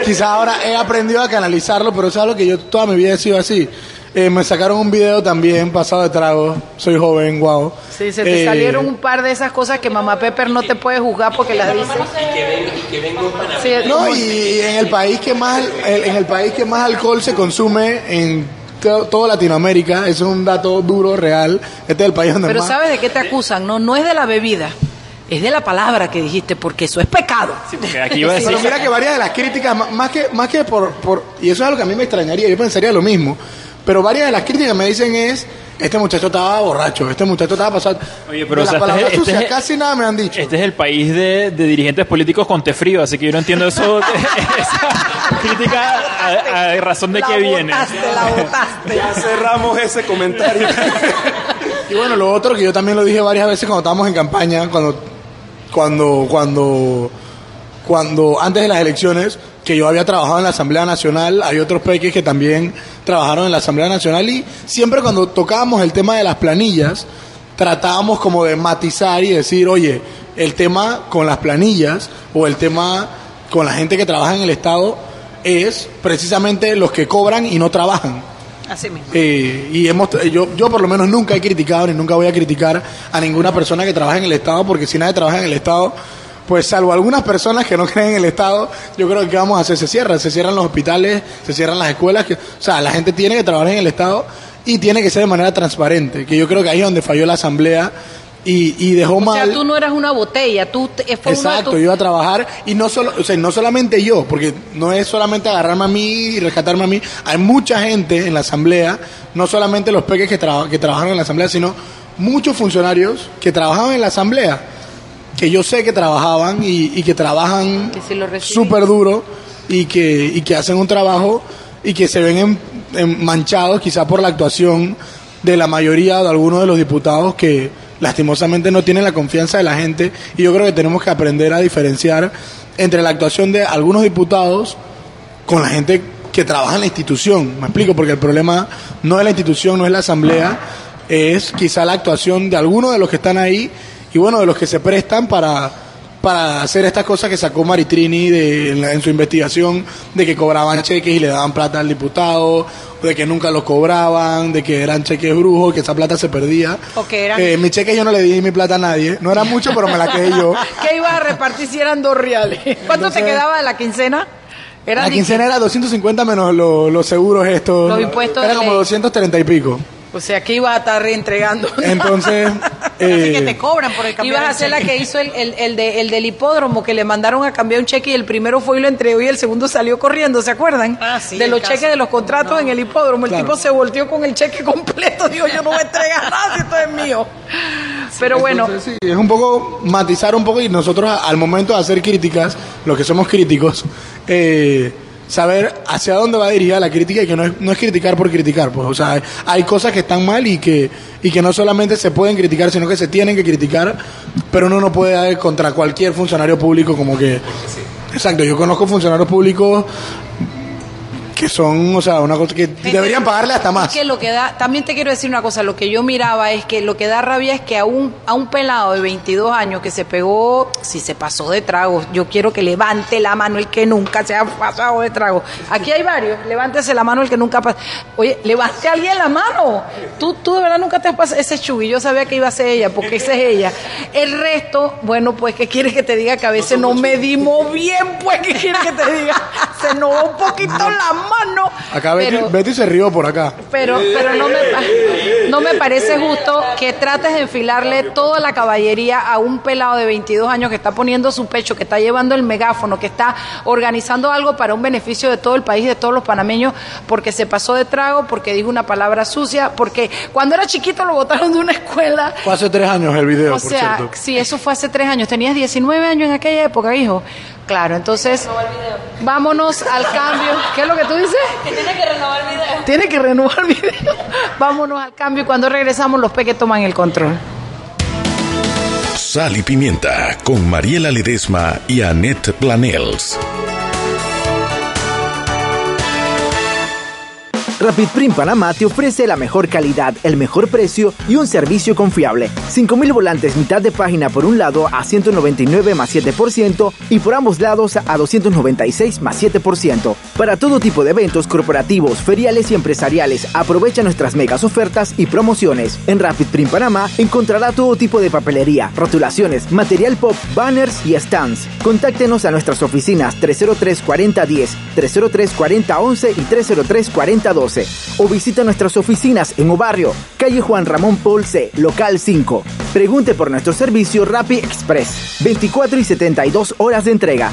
Speaker 7: quizás ahora he aprendido a canalizarlo, pero es algo que yo toda mi vida he sido así. Eh, me sacaron un video también pasado de trago. Soy joven, guau.
Speaker 4: Sí, se te
Speaker 7: Eh,
Speaker 4: salieron un par de esas cosas que mamá Pepper no te puede juzgar porque las dice. Sí,
Speaker 7: No, y, y en el país que más el- en el país que más alcohol se consume en to- toda Latinoamérica, eso es un dato duro, real. Este es el país donde
Speaker 4: Pero
Speaker 7: más
Speaker 4: ¿sabes de qué te acusan? No, no es de la bebida, es de la palabra que dijiste, porque eso es pecado. <laughs>
Speaker 7: Pero mira que varias de las críticas, más que, más que por, por. Y eso es algo que a mí me extrañaría, yo pensaría lo mismo. Pero varias de las críticas me dicen es: este muchacho estaba borracho, este muchacho estaba pasado.
Speaker 6: Oye, pero
Speaker 7: de
Speaker 6: o
Speaker 7: la
Speaker 6: sea, este
Speaker 7: palabra
Speaker 6: es- este
Speaker 7: sucia
Speaker 6: es-
Speaker 7: casi nada me han dicho.
Speaker 6: Este es el país de, de dirigentes políticos con té frío, así que yo no entiendo eso, <laughs> esa crítica a, a razón de qué viene.
Speaker 5: Ya cerramos ese comentario. <laughs>
Speaker 7: Y bueno, lo otro que yo también lo dije varias veces cuando estábamos en campaña, cuando, cuando, cuando, cuando antes de las elecciones, que yo había trabajado en la Asamblea Nacional, hay otros peques que también trabajaron en la Asamblea Nacional y siempre cuando tocábamos el tema de las planillas, tratábamos como de matizar y decir, oye, el tema con las planillas o el tema con la gente que trabaja en el Estado es precisamente los que cobran y no trabajan.
Speaker 3: Así mismo.
Speaker 7: Eh, y hemos, yo, yo por lo menos nunca he criticado ni nunca voy a criticar a ninguna persona que trabaja en el Estado, porque si nadie trabaja en el Estado, pues salvo algunas personas que no <laughs> creen en el Estado, yo creo que ¿qué vamos a hacer? Se cierran, se cierran los hospitales, se cierran las escuelas, que, o sea, la gente tiene que trabajar en el Estado y tiene que ser de manera transparente, que yo creo que ahí es donde falló la Asamblea y, y dejó
Speaker 4: O
Speaker 7: mal...
Speaker 4: sea, tú no eras una botella, tú fue
Speaker 7: Exacto, yo iba a trabajar y no solo, o sea, no solamente yo, porque no es solamente agarrarme a mí y rescatarme a mí. Hay mucha gente en la asamblea, no solamente los peques que, traba- que trabajaron en la asamblea, sino muchos funcionarios que trabajaban en la asamblea, que yo sé que trabajaban y, y que trabajan
Speaker 4: si
Speaker 7: súper duro y que, y que hacen un trabajo y que se ven en- en manchados quizá por la actuación de la mayoría de algunos de los diputados que lastimosamente no tienen la confianza de la gente y yo creo que tenemos que aprender a diferenciar entre la actuación de algunos diputados con la gente que trabaja en la institución. Me explico, porque el problema no es la institución, no es la asamblea, es quizá la actuación de algunos de los que están ahí y bueno, de los que se prestan para, para hacer estas cosas que sacó Maritrini de, en, la- en su investigación, de que cobraban cheques y le daban plata al diputado, de que nunca los cobraban, de que eran cheques brujos, que esa plata se perdía.
Speaker 4: O que eran-
Speaker 7: Eh, mi cheque yo no le di mi plata a nadie, no era mucho, pero me la quedé yo. <laughs>
Speaker 4: ¿Qué ibas a repartir si eran dos reales? <laughs> ¿Cuánto te quedaba de la quincena? Era
Speaker 7: La quincena era 250 menos lo- los seguros estos.
Speaker 4: Los impuestos
Speaker 7: Era como
Speaker 4: ley.
Speaker 7: 230 y pico.
Speaker 4: O sea, que ibas a estar reentregando.
Speaker 7: Entonces, <laughs>
Speaker 3: que
Speaker 7: eh,
Speaker 3: te cobran por el cambio
Speaker 4: Ibas a hacer la que hizo el, el, el de- el del hipódromo, que le mandaron a cambiar un cheque y el primero fue y lo entregó y el segundo salió corriendo, ¿se acuerdan?
Speaker 3: sí,
Speaker 4: de los
Speaker 3: caso.
Speaker 4: cheques de los contratos en el hipódromo. El
Speaker 7: Claro.
Speaker 4: tipo se volteó con el cheque completo. Dijo, yo no voy a entregar nada si esto es mío. Pero bueno,
Speaker 7: entonces, sí, es un poco matizar un poco y nosotros al momento de hacer críticas, los que somos críticos, eh, saber hacia dónde va dirigida la crítica y que no es, no es criticar por criticar. Pues, o sea, hay, cosas que están mal y que, y que no solamente se pueden criticar, sino que se tienen que criticar, pero uno no puede dar contra cualquier funcionario público como que... Exacto, yo conozco funcionarios públicos que son, o sea, una cosa que deberían pagarle hasta más.
Speaker 4: Es que lo que da, también te quiero decir una cosa, lo que yo miraba es que lo que da rabia es que a un, a un pelado de 22 años que se pegó, si se pasó de trago, yo quiero que levante la mano el que nunca se ha pasado de trago. Aquí hay varios, levántese la mano el que nunca ha pasado. Oye, levante a alguien la mano. Tú, tú de verdad nunca te has pasado, ese es Chugui, yo sabía que iba a ser ella, porque esa es ella. El resto, bueno, pues, ¿qué quieres que te diga? Que a veces no medimos bien, pues, ¿qué quieres que te diga? Se nos va un poquito la mano.
Speaker 7: Acá Betty,
Speaker 4: Pero-
Speaker 7: Betty se rió por acá.
Speaker 4: pero, pero no, me, no me parece justo que trates de enfilarle toda la caballería a un pelado de 22 años que está poniendo su pecho, que está llevando el megáfono, que está organizando algo para un beneficio de todo el país, de todos los panameños, porque se pasó de trago, porque dijo una palabra sucia, porque cuando era chiquito lo botaron de una escuela.
Speaker 7: Fue hace tres años el video,
Speaker 4: O
Speaker 7: por
Speaker 4: sea,
Speaker 7: cierto.
Speaker 4: sí, eso fue hace tres años. Tenías 19 años en aquella época, hijo. Claro, entonces vámonos al cambio. ¿Qué es lo que tú dices?
Speaker 9: Que tiene que renovar el video.
Speaker 4: Tiene que renovar video. Vámonos al cambio y cuando regresamos los peques toman el control.
Speaker 2: Sal y Pimienta con Mariela Ledesma y Annette Planels.
Speaker 19: Rapid Print Panamá te ofrece la mejor calidad, el mejor precio y un servicio confiable. 5.000 volantes mitad de página por un lado a 199 más 7% y por ambos lados a 296 más 7%. Para todo tipo de eventos corporativos, feriales y empresariales, aprovecha nuestras megas ofertas y promociones. En Rapid Print Panamá encontrará todo tipo de papelería, rotulaciones, material pop, banners y stands. Contáctenos a nuestras oficinas 303 4010, 303 4011 y 303 4012 o visita nuestras oficinas en Obarrio, calle Juan Ramón Polce, local 5. Pregunte por nuestro servicio Rappi Express, 24 y 72 horas de entrega.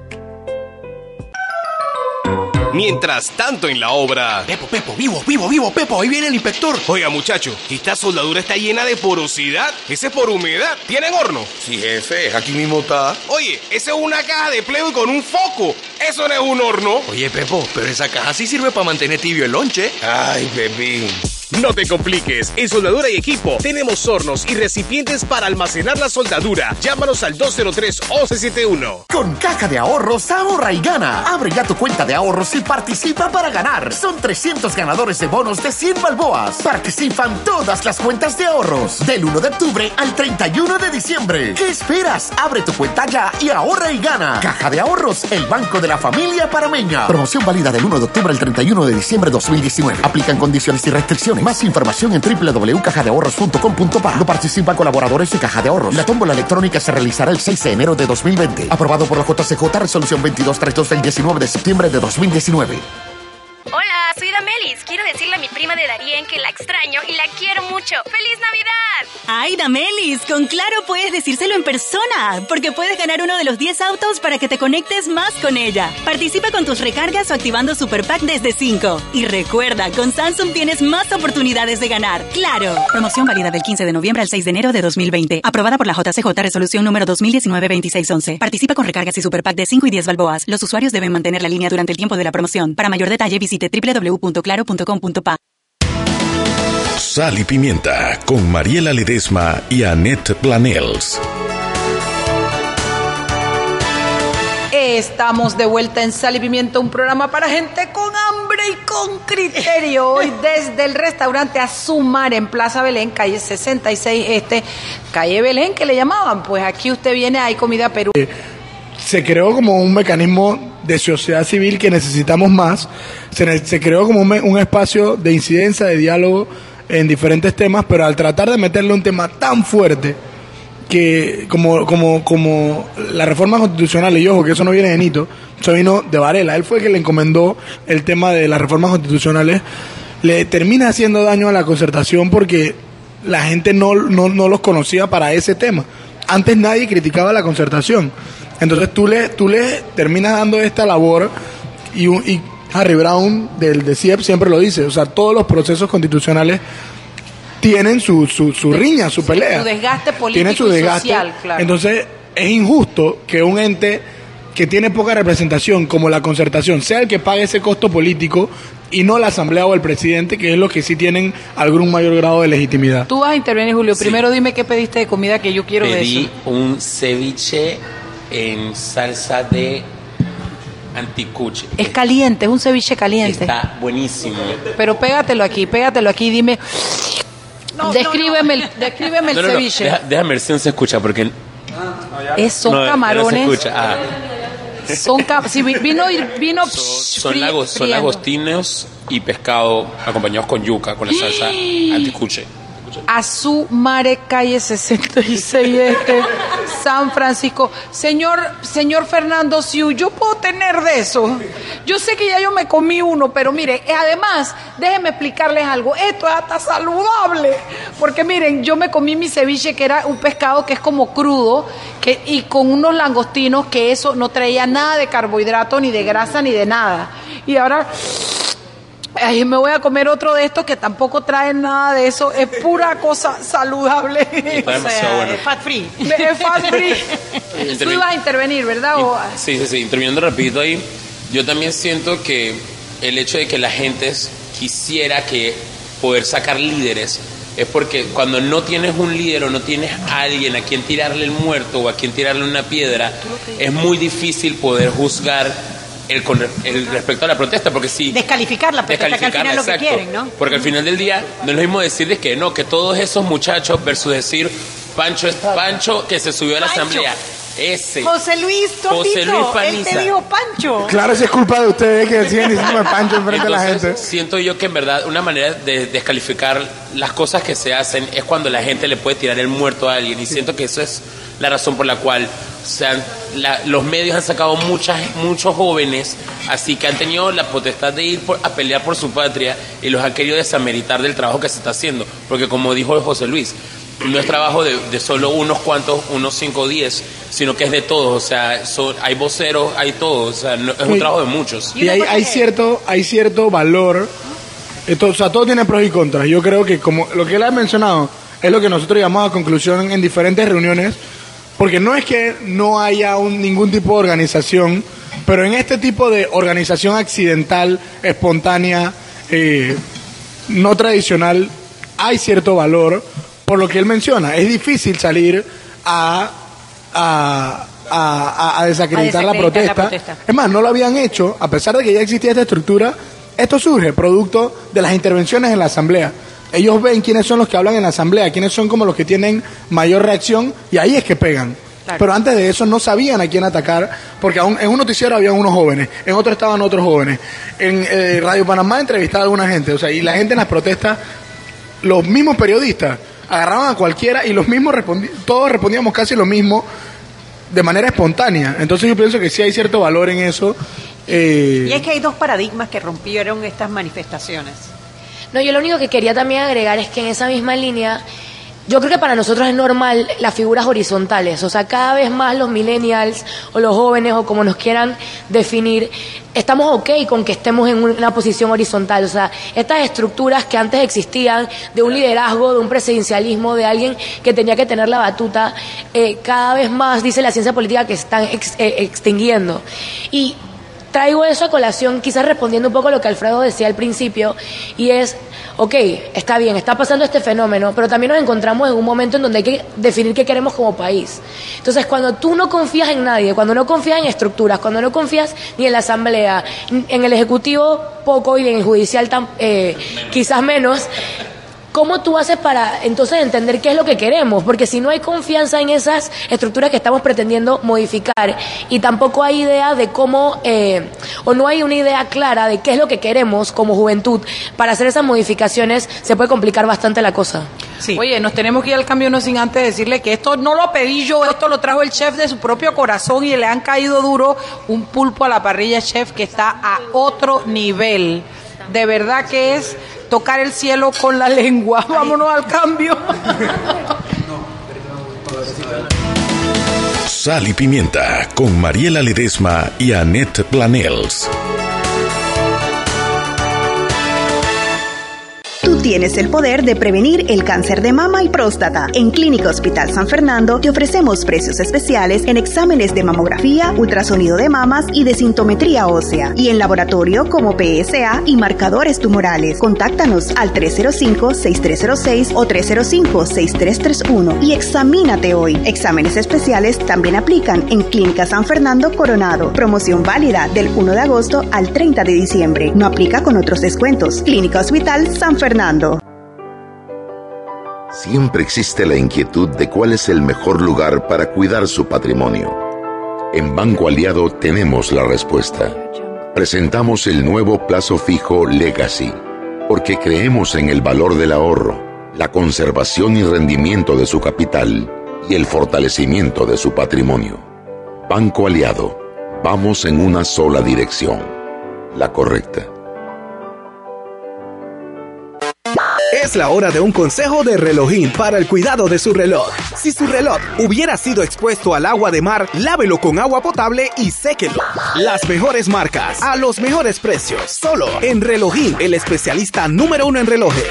Speaker 12: Mientras tanto en la obra.
Speaker 13: Pepo, Pepo, vivo, vivo, vivo, Pepo, ahí viene el inspector.
Speaker 12: Oiga, muchacho, esta soldadura está llena de porosidad. Ese es por humedad. ¿Tienen horno?
Speaker 13: Sí, jefe, aquí mismo está.
Speaker 12: Oye, esa es una caja de Playboy con un foco. Eso no es un horno.
Speaker 13: Oye, Pepo, pero esa caja sí sirve para mantener tibio el lonche.
Speaker 12: Ay, Pepín. No te compliques. En Soldadura y Equipo tenemos hornos y recipientes para almacenar la soldadura. Llámanos al 203-1171.
Speaker 20: Con Caja de Ahorros, ahorra y gana. Abre ya tu cuenta de ahorros y participa para ganar. Son 300 ganadores de bonos de 100 balboas. Participan todas las cuentas de ahorros. Del 1 de octubre al 31 de diciembre. ¿Qué esperas? Abre tu cuenta ya y ahorra y gana. Caja de Ahorros, el banco de la familia parameña. Promoción válida del 1 de octubre al 31 de diciembre de 2019. Aplican condiciones y restricciones. Más información en www.cajadeahorros.com.pa. No participan colaboradores de Caja de Ahorros. La tómbola electrónica se realizará el 6 de enero de 2020. Aprobado por la JCJ, resolución 2232 del 19 de septiembre de 2019.
Speaker 17: Hola, soy Damelis. Quiero decirle a mi prima de Darien que la extraño y la quiero mucho. ¡Feliz Navidad!
Speaker 18: Ay, Damelis, con Claro puedes decírselo en persona, porque puedes ganar uno de los 10 autos para que te conectes más con ella. Participa con tus recargas o activando Super Pack desde 5. Y recuerda, con Samsung tienes más oportunidades de ganar. ¡Claro! Promoción válida del 15 de noviembre al 6 de enero de 2020. Aprobada por la JCJ Resolución número 2019-2611. Participa con recargas y Super Pack de 5 y 10 balboas. Los usuarios deben mantener la línea durante el tiempo de la promoción. Para mayor detalle visite www.claro.com.pa.
Speaker 2: Sal y Pimienta con Mariela Ledesma y Annette Planels.
Speaker 4: Estamos de vuelta en Sal y Pimienta, un programa para gente con hambre y con criterio. Hoy <laughs> desde el restaurante Azumar en Plaza Belén, calle 66 Este, calle Belén que le llamaban. Pues aquí usted viene, hay comida perú.
Speaker 7: se creó como un mecanismo de sociedad civil que necesitamos más. Se, creó como un espacio de incidencia, de diálogo en diferentes temas, pero al tratar de meterle un tema tan fuerte que como, como, como la reforma constitucional, y ojo que eso no viene de Nito, eso vino de Varela, él fue el que le encomendó el tema de las reformas constitucionales, le termina haciendo daño a la concertación porque la gente no, no, no los conocía para ese tema. Antes nadie criticaba la concertación. Entonces tú le, tú le terminas dando esta labor y, y Harry Brown del de CIEP siempre lo dice, o sea, todos los procesos constitucionales tienen su, su, su riña, su pelea.
Speaker 4: Su desgaste político
Speaker 7: Tienen su
Speaker 4: y
Speaker 7: desgaste.
Speaker 4: social, claro.
Speaker 7: Entonces es injusto que un ente que tiene poca representación como la concertación sea el que pague ese costo político y no la asamblea o el presidente, que es los que sí tienen algún mayor grado de legitimidad.
Speaker 4: Tú vas a intervenir, Julio. Primero dime qué pediste de comida que yo quiero de
Speaker 8: Pedí
Speaker 4: eso.
Speaker 8: un ceviche en salsa de anticuche.
Speaker 4: Es caliente, es un ceviche caliente.
Speaker 8: Está buenísimo.
Speaker 4: Pero pégatelo aquí, pégatelo aquí y dime. descríbeme el, descríbeme el
Speaker 8: No, no, no,
Speaker 4: ceviche.
Speaker 8: deja- déjame ver si no se escucha porque
Speaker 4: Es- son
Speaker 8: no, no
Speaker 4: camarones.
Speaker 8: se escucha. Ah.
Speaker 4: Son si vi- vino vino
Speaker 8: Son,
Speaker 4: fri-
Speaker 8: lagos, son lagostinos y pescado acompañados con yuca, con la salsa <gasps> anticuche.
Speaker 4: A su mare calle 66 <laughs> este San Francisco. Señor señor Fernando Siu yo puedo tener de eso. Yo sé que ya yo me comí uno pero mire eh, además déjenme explicarles algo. Esto es hasta saludable porque miren yo me comí mi ceviche que era un pescado que es como crudo que, y con unos langostinos que eso no traía nada de carbohidrato ni de grasa ni de nada. Y ahora Ay, me voy a comer otro de estos que tampoco traen nada de eso. Es pura <laughs> cosa saludable.
Speaker 8: Está demasiado bueno.
Speaker 3: Fat free.
Speaker 4: Es fat <laughs> free. Tú
Speaker 8: Intervi-
Speaker 4: ibas a intervenir, ¿verdad? O-
Speaker 8: Sí, sí, sí. Interviniendo rapidito ahí, yo también siento que el hecho de que la gente quisiera que poder sacar líderes es porque cuando no tienes un líder o no tienes a alguien a quien tirarle el muerto o a quien tirarle una piedra, es muy difícil poder juzgar el, con el respecto a la protesta, porque si
Speaker 3: Descalificar la protesta, que al final es lo que
Speaker 8: exacto.
Speaker 3: quieren, ¿no?
Speaker 8: Porque al final del día no es lo mismo decirles que no, que todos esos muchachos versus decir Pancho es Pancho que se subió a la
Speaker 3: Pancho.
Speaker 8: asamblea. Ese.
Speaker 3: José Luis
Speaker 8: José
Speaker 3: Topito,
Speaker 8: Luis
Speaker 3: él
Speaker 8: Paniza.
Speaker 3: te dijo Pancho.
Speaker 7: Claro, si es culpa de ustedes que siguen diciéndome <laughs> Pancho enfrente de la gente.
Speaker 8: Siento yo que en verdad una manera de descalificar las cosas que se hacen es cuando la gente le puede tirar el muerto a alguien y siento que eso es la razón por la cual se han- la- los medios han sacado muchas, muchos jóvenes así que han tenido la potestad de ir por- a pelear por su patria y los han querido desameritar del trabajo que se está haciendo porque como dijo José Luis no es trabajo de, de solo unos cuantos, unos 5 o 10, sino que es de todos. O sea, son- hay voceros, hay todo. O sea, no- es un trabajo de muchos.
Speaker 7: Y hay, hay cierto, hay cierto valor. Esto, o sea, todo tiene pros y contras. Yo creo que como lo que él ha mencionado es lo que nosotros llamamos a conclusión en diferentes reuniones, porque no es que no haya un- ningún tipo de organización, pero en este tipo de organización accidental, espontánea, eh, no tradicional, hay cierto valor por lo que él menciona. Es difícil salir a, a, a- a- a desacreditar, la,
Speaker 3: desacreditar la
Speaker 7: protesta.
Speaker 3: protesta.
Speaker 7: Es más, no lo habían hecho, a pesar de que ya existía esta estructura, esto surge producto de las intervenciones en la asamblea. Ellos ven quiénes son los que hablan en la asamblea, quiénes son como los que tienen mayor reacción y ahí es que pegan. Pero antes de eso no sabían a quién atacar, porque aún en un noticiero había unos jóvenes, en otro estaban otros jóvenes. En eh, Radio Panamá entrevistaba a alguna gente, o sea, y la gente en las protestas, los mismos periodistas agarraban a cualquiera y los mismos todos respondíamos casi lo mismo de manera espontánea. Entonces yo pienso que sí hay cierto valor en eso. eh,
Speaker 3: Y es que hay dos paradigmas que rompieron estas manifestaciones.
Speaker 21: No, yo lo único que quería también agregar es que en esa misma línea, yo creo que para nosotros es normal las figuras horizontales, o sea, cada vez más los millennials o los jóvenes o como nos quieran definir, estamos ok con que estemos en una posición horizontal, o sea, estas estructuras que antes existían de un liderazgo, de un presidencialismo, de alguien que tenía que tener la batuta, eh, cada vez más dice la ciencia política que están eh, extinguiendo. Y Traigo eso a colación, quizás respondiendo un poco a lo que Alfredo decía al principio, y es, ok, está bien, está pasando este fenómeno, pero también nos encontramos en un momento en donde hay que definir qué queremos como país. Entonces, cuando tú no confías en nadie, cuando no confías en estructuras, cuando no confías ni en la Asamblea, en el Ejecutivo poco y en el Judicial eh, quizás menos, ¿Cómo tú haces para entonces entender qué es lo que queremos? Porque si no hay confianza en esas estructuras que estamos pretendiendo modificar y tampoco hay idea de cómo, eh, o no hay una idea clara de qué es lo que queremos como juventud para hacer esas modificaciones, se puede complicar bastante la cosa.
Speaker 4: Oye, nos tenemos que ir al cambio no sin antes decirle que esto no lo pedí yo, esto lo trajo el chef de su propio corazón y le han caído duro un pulpo a la parrilla chef que está a otro nivel. De verdad que es tocar el cielo con la lengua. Vámonos al cambio.
Speaker 2: Sal y Pimienta con Mariela Ledesma y Annette Planels.
Speaker 22: Tienes el poder de prevenir el cáncer de mama y próstata. En Clínica Hospital San Fernando te ofrecemos precios especiales en exámenes de mamografía, ultrasonido de mamas y de sintometría ósea. Y en laboratorio como PSA y marcadores tumorales. Contáctanos al 305-6306 o 305-6331 y examínate hoy. Exámenes especiales también aplican en Clínica San Fernando Coronado. Promoción válida del 1 de agosto al 30 de diciembre. No aplica con otros descuentos. Clínica Hospital San Fernando.
Speaker 1: Siempre existe la inquietud de cuál es el mejor lugar para cuidar su patrimonio. En Banco Aliado tenemos la respuesta. Presentamos el nuevo plazo fijo Legacy, porque creemos en el valor del ahorro, la conservación y rendimiento de su capital y el fortalecimiento de su patrimonio. Banco Aliado, vamos en una sola dirección, la correcta.
Speaker 23: Es la hora de un consejo de relojín para el cuidado de su reloj. Si su reloj hubiera sido expuesto al agua de mar, lávelo con agua potable y séquelo. Las mejores marcas, a los mejores precios, solo en Relojín, el especialista número uno en relojes.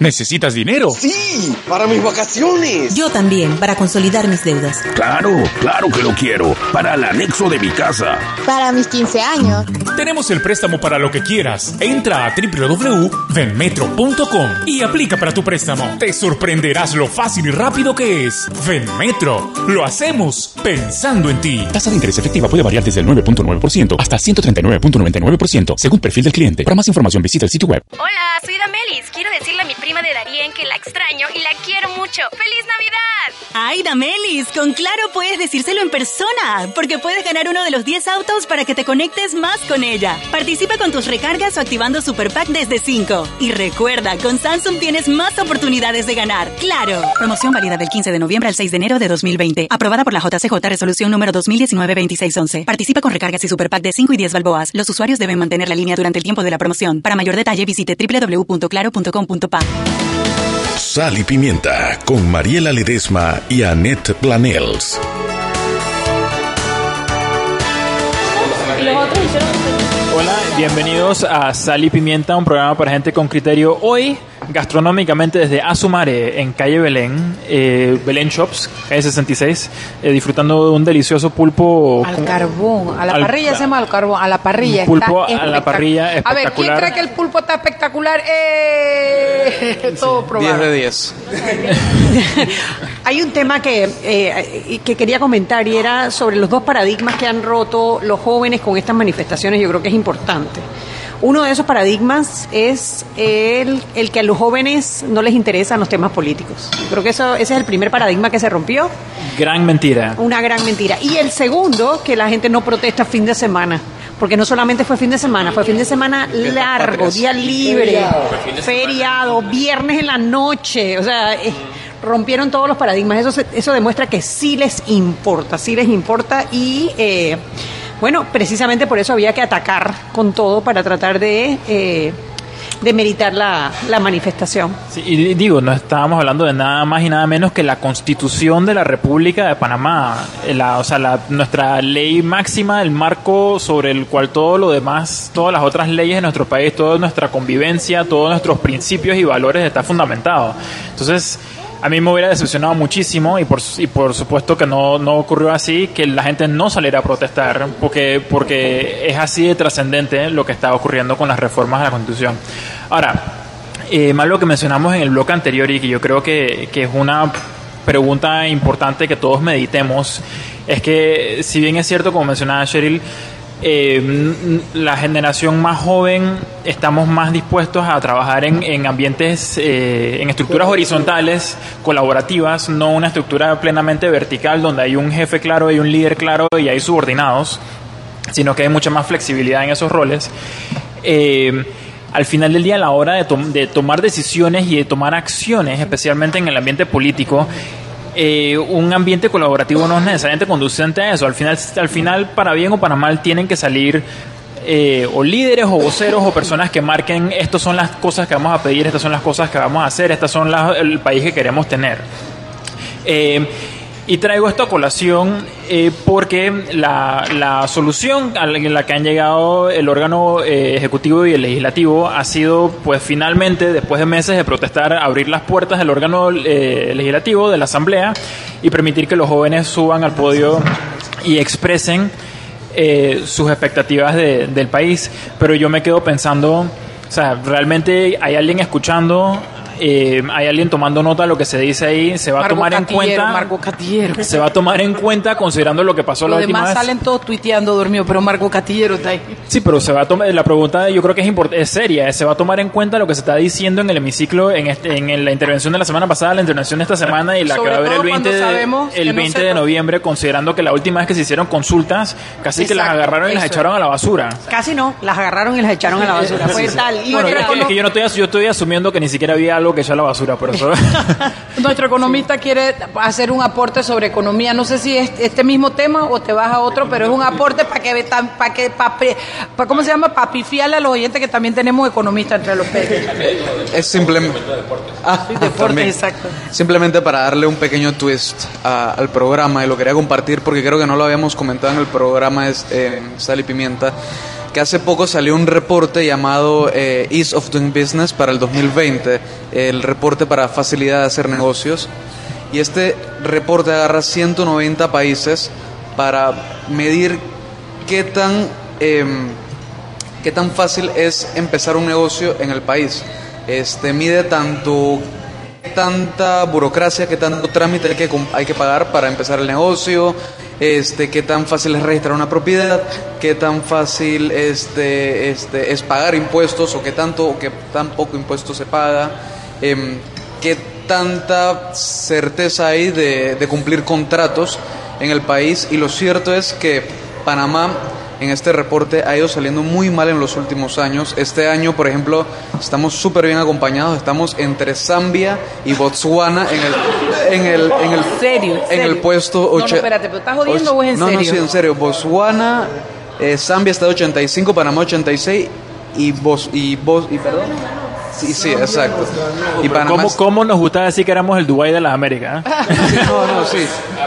Speaker 24: ¿Necesitas dinero?
Speaker 25: Sí, para mis vacaciones.
Speaker 26: Yo también, para consolidar mis deudas.
Speaker 24: Claro, claro que lo quiero. Para el anexo de mi casa.
Speaker 27: Para mis 15 años.
Speaker 24: Tenemos el préstamo para lo que quieras. Entra a www.venmetro.com y aplica para tu préstamo. Te sorprenderás lo fácil y rápido que es. Venmetro. Lo hacemos pensando en ti.
Speaker 28: Tasa de interés efectiva puede variar desde el 9.9% hasta 139.99% según perfil del cliente. Para más información visita el sitio web.
Speaker 17: Hola, soy Damelis. Quiero decirle a mi prima de Darien que la extraño y la quiero mucho. ¡Feliz Navidad!
Speaker 18: ¡Ay, Damelis! Con Claro puedes decírselo en persona, porque puedes ganar uno de los 10 autos para que te conectes más con ella. Participa con tus recargas o activando Super Pack desde 5. Y recuerda, con Samsung tienes más oportunidades de ganar. ¡Claro! Promoción válida del 15 de noviembre al 6 de enero de 2020. Aprobada por la JCJ Resolución número 2019-2611. Participa con recargas y Super Pack de 5 y 10 balboas. Los usuarios deben mantener la línea durante el tiempo de la promoción. Para mayor detalle visite www.claro.com.pa.
Speaker 2: Sal y Pimienta con Mariela Ledesma y Annette Planels.
Speaker 6: Hola, bienvenidos a Sal y Pimienta, un programa para gente con criterio. Hoy, gastronómicamente desde Azumare, en calle Belén, eh, Belén Shops, calle 66, eh, disfrutando de un delicioso pulpo.
Speaker 4: Al
Speaker 6: con-
Speaker 4: carbón, a la
Speaker 6: al-
Speaker 4: parrilla se llama al carbón, a la parrilla.
Speaker 6: Un pulpo
Speaker 4: está
Speaker 6: a la parrilla,
Speaker 4: A ver, ¿quién
Speaker 6: espectacular.
Speaker 4: cree que el pulpo está espectacular? ¡Eh! Todo probado.
Speaker 5: 10. <laughs>
Speaker 3: Hay un tema que, eh, que quería comentar y era sobre los dos paradigmas que han roto los jóvenes con estas manifestaciones. Yo creo que es importante. Uno de esos paradigmas es el, el que a los jóvenes no les interesan los temas políticos. Yo creo que eso, ese es el primer paradigma que se rompió.
Speaker 6: Gran mentira.
Speaker 3: Una gran mentira. Y el segundo, que la gente no protesta fin de semana. Porque no solamente fue fin de semana, fue fin de semana largo, día libre,
Speaker 5: Feriado.
Speaker 3: feriado, viernes en la noche. O sea, eh, rompieron todos los paradigmas. Eso, eso demuestra que sí les importa, sí les importa. Y eh, bueno, precisamente por eso había que atacar con todo para tratar de, eh, la, la manifestación.
Speaker 6: Y di- digo, no estábamos hablando de nada más y nada menos que la constitución de la República de Panamá, eh, la, o sea, la, nuestra ley máxima, el marco sobre el cual todo lo demás, todas las otras leyes de nuestro país, toda nuestra convivencia, todos nuestros principios y valores está fundamentado. Entonces, a mí me hubiera decepcionado muchísimo y por, y por supuesto que no, no ocurrió así, que la gente no saliera a protestar, porque, porque es así de trascendente lo que está ocurriendo con las reformas a la Constitución. Ahora, eh, más lo que mencionamos en el bloque anterior y que yo creo que, que es una pregunta importante que todos meditemos, es que si bien es cierto, como mencionaba Cheryl, eh, la generación más joven estamos más dispuestos a trabajar en, en ambientes, eh, en estructuras horizontales, colaborativas, no una estructura plenamente vertical donde hay un jefe claro, hay un líder claro y hay subordinados, sino que hay mucha más flexibilidad en esos roles. Eh, al final del día, a la hora de, de tomar decisiones y de tomar acciones, especialmente en el ambiente político, eh, un ambiente colaborativo no es necesariamente conducente a eso. Al final, al final, para bien o para mal, tienen que salir eh, o líderes o voceros o personas que marquen estas son las cosas que vamos a pedir, estas son las cosas que vamos a hacer, estas son las, el país que queremos tener. Eh, y traigo esto a colación eh, porque la, la solución a la que han llegado el órgano eh, ejecutivo y el legislativo ha sido, pues finalmente, después de meses de protestar, abrir las puertas del órgano eh, legislativo, de la Asamblea, y permitir que los jóvenes suban al podio y expresen eh, sus expectativas de- del país. Pero yo me quedo pensando, o sea, realmente hay alguien escuchando eh, hay alguien tomando nota de lo que se dice ahí, se va a tomar en cuenta.
Speaker 4: Marco Catillero.
Speaker 6: Se va a tomar en cuenta considerando lo que pasó la última
Speaker 4: demás
Speaker 6: vez.
Speaker 4: salen todos tuiteando dormido, pero Marco Catillero está ahí.
Speaker 6: Sí, pero se va a tomar, la pregunta yo creo que es, es seria, se va a tomar en cuenta lo que se está diciendo en el hemiciclo, en, este- en la intervención de la semana pasada, la intervención de esta semana y la
Speaker 4: Sobre
Speaker 6: que va a haber el
Speaker 4: todo
Speaker 6: 20,
Speaker 4: cuando
Speaker 6: de, el
Speaker 4: no
Speaker 6: 20
Speaker 4: se
Speaker 6: de noviembre, considerando que la última vez que se hicieron consultas, casi que las agarraron y las echaron a la basura.
Speaker 3: Casi no, las agarraron y las echaron a la basura. Fue tal. Y
Speaker 6: Bueno, es que, es que yo no estoy, yo estoy asumiendo que ni siquiera había algo que echar a la basura, por eso. <laughs>
Speaker 4: Nuestro economista quiere hacer un aporte sobre economía. No sé si es este mismo tema o te vas a otro, pero es un aporte para que, para que, para, ¿cómo se llama? Para pifiarle a los oyentes que también tenemos economistas entre los peces. <laughs>
Speaker 29: Es simplemente. Ah, también.
Speaker 4: exacto.
Speaker 29: Simplemente para darle un pequeño twist a- al programa y lo quería compartir porque creo que no lo habíamos comentado en el programa es, eh, Sal y Pimienta. Que hace poco salió un reporte llamado eh, Ease of Doing Business para el 2020, el reporte para facilidad de hacer negocios. Y este reporte agarra 190 países para medir qué tan, em, qué tan fácil es empezar un negocio en el país. Este mide tanto tanta burocracia, qué tanto trámite hay que, hay que pagar para empezar el negocio, este, qué tan fácil es registrar una propiedad, qué tan fácil este, este, es pagar impuestos o qué tanto o qué tan poco impuesto se paga, em, qué tanta certeza hay de cumplir contratos en el país. Y lo cierto es que Panamá en este reporte ha ido saliendo muy mal en los últimos años. Este año, por ejemplo, estamos súper bien acompañados. Estamos entre Zambia y Botswana en el, en el, en el,
Speaker 4: serio?
Speaker 29: en el puesto
Speaker 4: No, no, espérate, ¿pero estás jodiendo o es en
Speaker 29: no,
Speaker 4: serio?
Speaker 29: No, sí, en serio. Botswana, eh, Zambia está de 85, Panamá 86 y Bos, y Bos, y perdón. Sí, sí, exacto. Y Panamá
Speaker 6: ¿Cómo, cómo nos gusta decir que éramos el Dubai de las Américas? <laughs> eh?
Speaker 29: no, no, sí,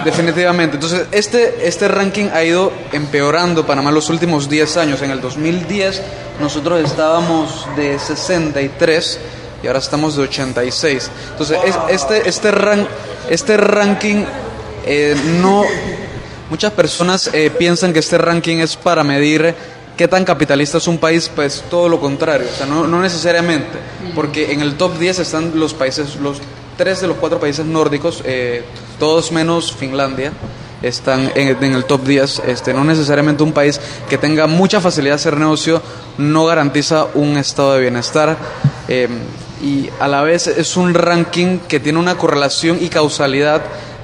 Speaker 29: definitivamente. Entonces, este, este ranking ha ido empeorando Panamá los últimos 10 años. En el 2010 nosotros estábamos de 63 y ahora estamos de 86. Entonces, es- este, este, ran- este ranking eh, no... Muchas personas eh, piensan que este ranking es para medir qué tan capitalista es un país, pues todo lo contrario, o sea, no, no necesariamente, porque en el top 10 están los países, los tres de los cuatro países nórdicos, eh, todos menos Finlandia, están en, en el top 10, este, no necesariamente un país que tenga mucha facilidad de hacer negocio, no garantiza un estado de bienestar. eh, y a la vez es un ranking que tiene una correlación y causalidad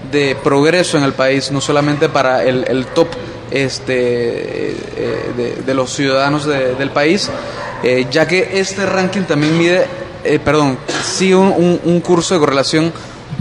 Speaker 29: de progreso en el país, no solamente para el, el top este, eh, eh, de, de los ciudadanos de- del país, eh, ya que este ranking también mide, eh, perdón, sigue un, un- un curso de correlación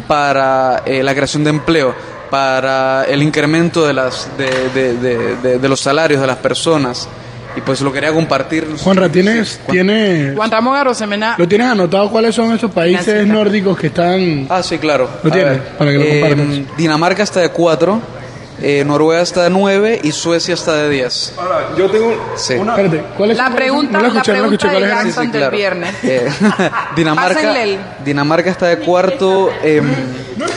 Speaker 29: para eh, la creación de empleo, para el incremento de, las, de, de- de- de- de los salarios de las personas. Y pues lo quería compartir.
Speaker 7: Juanra, ¿tienes, ¿tienes,
Speaker 4: Juan Ramón Arosemena.
Speaker 7: ¿lo tienes anotado cuáles son esos países nórdicos que están...?
Speaker 29: Ah, sí, claro.
Speaker 7: ¿Lo tienes?
Speaker 29: ver,
Speaker 7: Para que lo
Speaker 29: eh,
Speaker 7: compartas.
Speaker 29: Dinamarca está de 4, Noruega está de 9 y Suecia está de 10.
Speaker 5: yo tengo
Speaker 29: sí.
Speaker 7: Espérate, ¿cuáles
Speaker 4: La
Speaker 7: son-
Speaker 4: pregunta,
Speaker 7: no la
Speaker 4: la
Speaker 7: escuché, no la escuché,
Speaker 4: pregunta de
Speaker 7: ¿cuáles eran?
Speaker 4: Jackson del viernes.
Speaker 29: Eh, <laughs> Dinamarca, Dinamarca está de cuarto, em,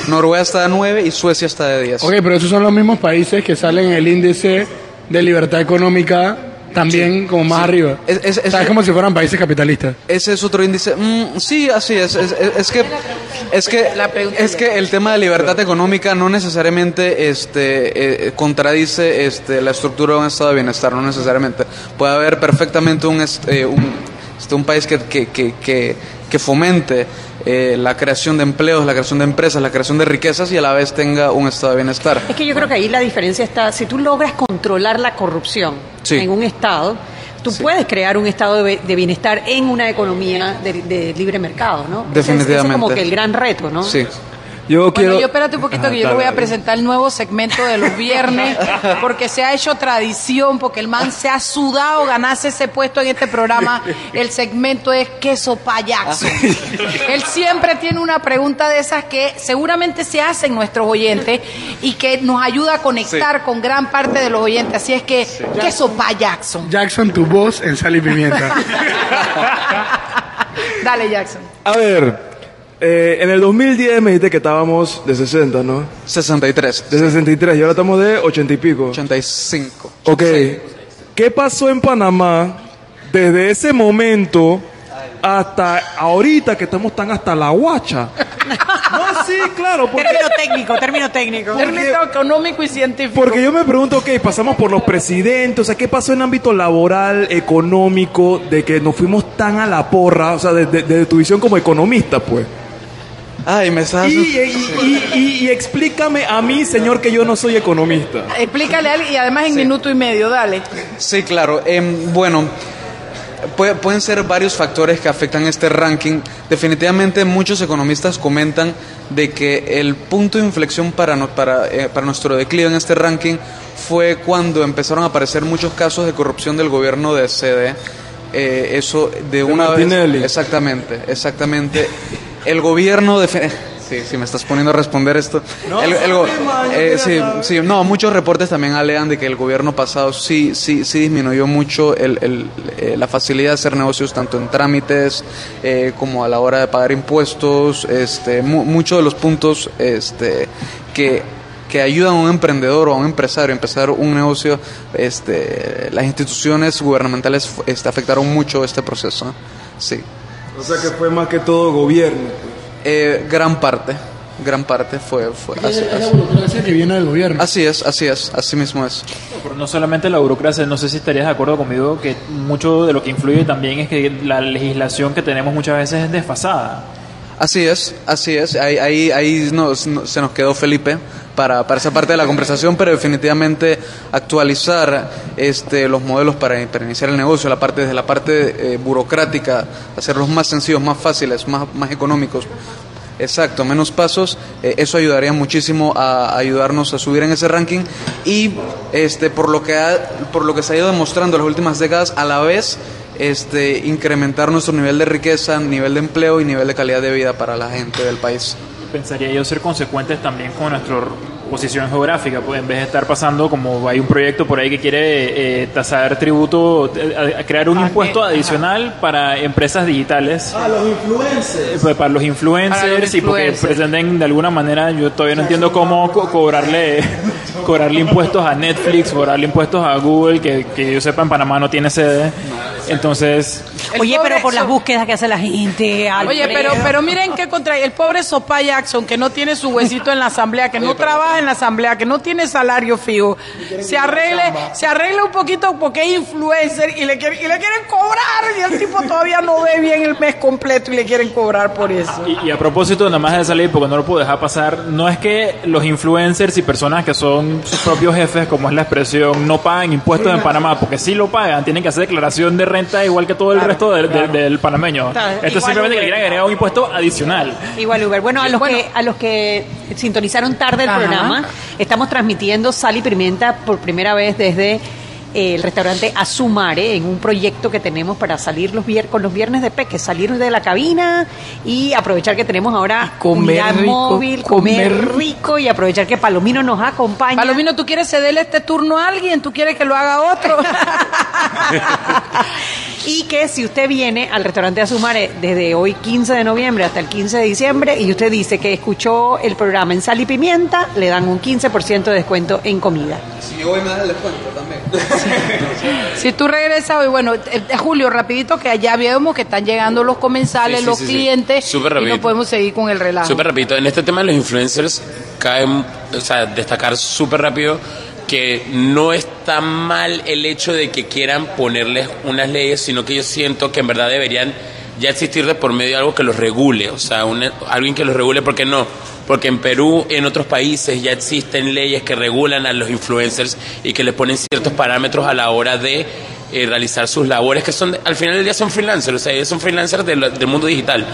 Speaker 29: Noruega está de 9 y Suecia está de 10.
Speaker 7: Ok, pero esos son los mismos países que salen en el índice de libertad económica también como más arriba.
Speaker 29: Es, es-
Speaker 7: O sea, es como si fueran países capitalistas.
Speaker 29: Ese es otro índice. Mm, sí, así es. Es, es- es que es que es que el tema de libertad económica no necesariamente este eh, contradice este la estructura de un estado de bienestar, no necesariamente. Puede haber perfectamente un est- eh, un, este, un país que, que, que, que, que fomente eh, la creación de empleos, la creación de empresas, la creación de riquezas y a la vez tenga un estado de bienestar.
Speaker 3: Es que yo creo que ahí la diferencia está, si tú logras controlar la corrupción
Speaker 29: Sí.
Speaker 3: en un Estado, tú puedes crear un estado de, de bienestar en una economía de, de libre mercado, ¿no? Ese es- ese es
Speaker 29: Definitivamente.
Speaker 3: como que el gran reto, ¿no?
Speaker 29: Sí.
Speaker 5: Yo
Speaker 4: Bueno, yo espérate un poquito
Speaker 5: Ajá,
Speaker 4: que yo le
Speaker 5: dale,
Speaker 4: voy a presentar el nuevo segmento de los viernes, <laughs> porque se ha hecho tradición, porque el man se ha sudado ganarse ese puesto en este programa. El segmento es queso payaso. Él siempre tiene una pregunta de esas que seguramente se hacen nuestros oyentes y que nos ayuda a conectar con gran parte de los oyentes. Así es que, queso payaso.
Speaker 7: Jackson, tu voz en sal y pimienta. <laughs>
Speaker 4: Dale, Jackson.
Speaker 5: A ver, eh, en el 2010 me dijiste que estábamos de 60, ¿no?
Speaker 29: 63.
Speaker 5: De 63 y ahora estamos de 80 y pico.
Speaker 29: 85.
Speaker 5: Ok. ¿Qué pasó en Panamá desde ese momento hasta ahorita que estamos tan hasta la guacha. <laughs> No, sí, claro. Porque,
Speaker 3: Término técnico, término técnico.
Speaker 4: Término económico y científico.
Speaker 5: porque yo me pregunto, ok, pasamos por los presidentes, o sea, ¿qué pasó en ámbito laboral, económico, de que nos fuimos tan a la porra, o sea, desde de, tu visión como economista, pues?
Speaker 29: Ay, me estás...
Speaker 5: Y, y- y- y explícame a mí, señor, que yo no soy economista.
Speaker 4: Explícale a alguien y además en minuto y medio, dale.
Speaker 29: Sí, claro. Em, bueno, pue- pueden ser varios factores que afectan este ranking. Definitivamente muchos economistas comentan de que el punto de inflexión para, no- para, eh, para nuestro declive en este ranking fue cuando empezaron a aparecer muchos casos de corrupción del gobierno de CD. Eh, eso de una vez...
Speaker 5: Martinelli.
Speaker 29: Exactamente, exactamente. El gobierno de... Sí, sí, me estás poniendo a responder esto.
Speaker 5: No,
Speaker 29: El- el go- eh, sí, sí, no, muchos reportes también alegan de que el gobierno pasado sí, sí, sí disminuyó mucho el, el, eh, la facilidad de hacer negocios tanto en trámites eh, como a la hora de pagar impuestos, este, mu- muchos de los puntos este, que, que ayudan a un emprendedor o a un empresario a empezar un negocio, este, las instituciones gubernamentales este, afectaron mucho este proceso. Sí.
Speaker 5: O sea, que fue más que todo gobierno.
Speaker 29: Eh, gran parte, gran parte fue... fue así-
Speaker 7: es la
Speaker 29: así-
Speaker 7: burocracia que viene del gobierno.
Speaker 29: Así es, así es, así mismo es.
Speaker 6: Pero no solamente la burocracia, no sé si estarías de acuerdo conmigo que mucho de lo que influye también es que la legislación que tenemos muchas veces es desfasada.
Speaker 29: Así es, así es. Ahí, ahí, ahí nos- no- se nos quedó Felipe para, para esa parte de la conversación, pero definitivamente actualizar este, los modelos para, para iniciar el negocio, la parte desde la parte eh, burocrática, hacerlos más sencillos, más fáciles, más, más económicos. Exacto, menos pasos, eh, eso ayudaría muchísimo a, ayudarnos a subir en ese ranking y este por lo que ha- por lo que se ha ido demostrando en las últimas décadas a la vez este incrementar nuestro nivel de riqueza, nivel de empleo y nivel de calidad de vida para la gente del país.
Speaker 6: Pensaría yo ser consecuentes también con nuestra posición geográfica, pues en vez de estar pasando como hay un proyecto por ahí que quiere eh, tasar tributo, eh, crear un impuesto adicional para empresas digitales.
Speaker 5: Ah, los influencers.
Speaker 6: Pues para los influencers
Speaker 4: Para los
Speaker 6: y porque pretenden de alguna manera, yo todavía no entiendo cómo co- cobrarle <laughs> cobrarle impuestos a Netflix, cobrarle impuestos a Google, que, que yo sepa en Panamá no tiene sede. Entonces,
Speaker 3: Oye,
Speaker 4: pobre
Speaker 3: pero por las búsquedas que hace la gente.
Speaker 4: Oye, pero, pero miren qué contra el pobre Sopa Jackson, que no tiene su huesito en la asamblea, que no trabaja en la asamblea, que no tiene salario fijo, se arregle, se arregla un poquito porque es influencer y le, quiere- y le quieren cobrar y el tipo todavía no ve bien el mes completo y le quieren cobrar por eso.
Speaker 6: Y, y a propósito, nada más de esa ley, porque no lo puedo dejar pasar, no es que los influencers y personas que son sus propios jefes, como es la expresión, no pagan impuestos en Panamá, porque sí lo pagan, tienen que hacer declaración de renta igual que todo el resto del- del- del panameño.
Speaker 3: Claro,
Speaker 6: Esto es simplemente que
Speaker 3: Uber.
Speaker 6: le quieren agregar un impuesto adicional.
Speaker 3: Igual Uber. Bueno, a los
Speaker 4: Bueno.
Speaker 3: que a los que sintonizaron tarde el
Speaker 4: Ajá.
Speaker 3: programa, estamos transmitiendo Sal y Pimienta por primera vez desde el restaurante Azumare en un proyecto que tenemos para salir los vier con los viernes de peque, salir de la cabina y aprovechar que tenemos ahora
Speaker 4: comer rico,
Speaker 3: móvil,
Speaker 4: comer
Speaker 3: comer rico y aprovechar que Palomino nos acompaña.
Speaker 4: Palomino, ¿tú quieres cederle este turno a alguien? ¿Tú quieres que lo haga otro? <laughs>
Speaker 3: Y que si usted viene al restaurante Azumare desde hoy 15 de noviembre hasta el 15 de diciembre y usted dice que escuchó el programa en Sal y Pimienta, le dan un 15% de descuento en comida.
Speaker 29: Si yo voy me das el descuento también.
Speaker 4: Si tú regresas hoy, bueno, eh, eh, Julio, rapidito, que allá vemos que están llegando los comensales,
Speaker 8: Sí, sí,
Speaker 4: los
Speaker 8: sí, sí.
Speaker 4: clientes,
Speaker 8: Súper
Speaker 4: y no podemos seguir con el relajo.
Speaker 8: Súper rápido. En este tema de los influencers, cae, o sea, destacar súper rápido que no está mal el hecho de que quieran ponerles unas leyes, sino que yo siento que en verdad deberían ya existir de por medio algo que los regule, o sea, alguien que los regule, ¿por qué no? Porque en Perú, en otros países ya existen leyes que regulan a los influencers y que les ponen ciertos parámetros a la hora de eh, realizar sus labores, que son, al final del día son freelancers, o sea, ellos son freelancers del, del mundo digital.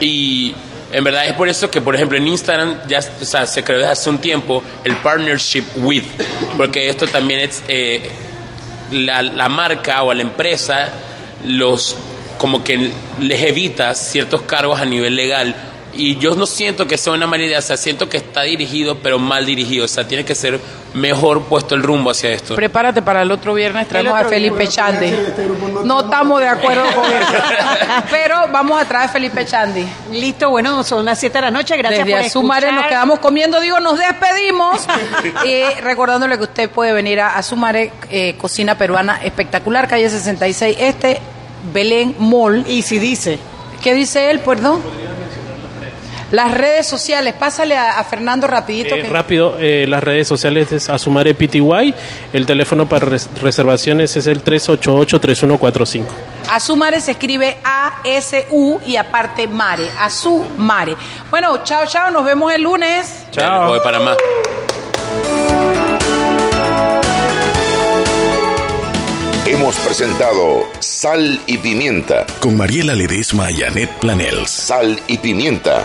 Speaker 8: Y en verdad es por eso que, por ejemplo, en Instagram ya o sea, se creó desde hace un tiempo el partnership with, porque esto también es eh, la, la marca o la empresa los como que les evita ciertos cargos a nivel legal. Y yo no siento que sea una mala idea, o sea, siento que está dirigido, pero mal dirigido. O sea, tiene que ser mejor puesto el rumbo hacia esto.
Speaker 4: Prepárate para el otro viernes, traemos
Speaker 3: otro
Speaker 4: a Felipe Chandi. No estamos de acuerdo <laughs> con eso. Pero vamos a traer a Felipe Chandi.
Speaker 3: Listo, bueno, son las 7 de la noche. Gracias
Speaker 4: Desde
Speaker 3: por
Speaker 4: Azumare
Speaker 3: escuchar.
Speaker 4: nos quedamos comiendo, digo, nos despedimos. <laughs> y recordándole que usted puede venir a Azumare, eh, cocina peruana espectacular, calle 66 Este, Belén Mall.
Speaker 3: Y si dice.
Speaker 4: ¿Qué dice él, perdón? Las redes sociales, pásale a, a Fernando rapidito.
Speaker 10: Eh,
Speaker 4: que-
Speaker 10: rápido, eh, las redes sociales es Asumare PTY. El teléfono para res- reservaciones es el 388-3145.
Speaker 4: Azumare se escribe A-S-U y aparte Mare. Azumare. Bueno, chao, chao. Nos vemos el lunes.
Speaker 8: Chao. Voy para más.
Speaker 1: Hemos presentado Sal y Pimienta.
Speaker 2: Con Mariela Ledesma y Annette Planels.
Speaker 1: Sal y Pimienta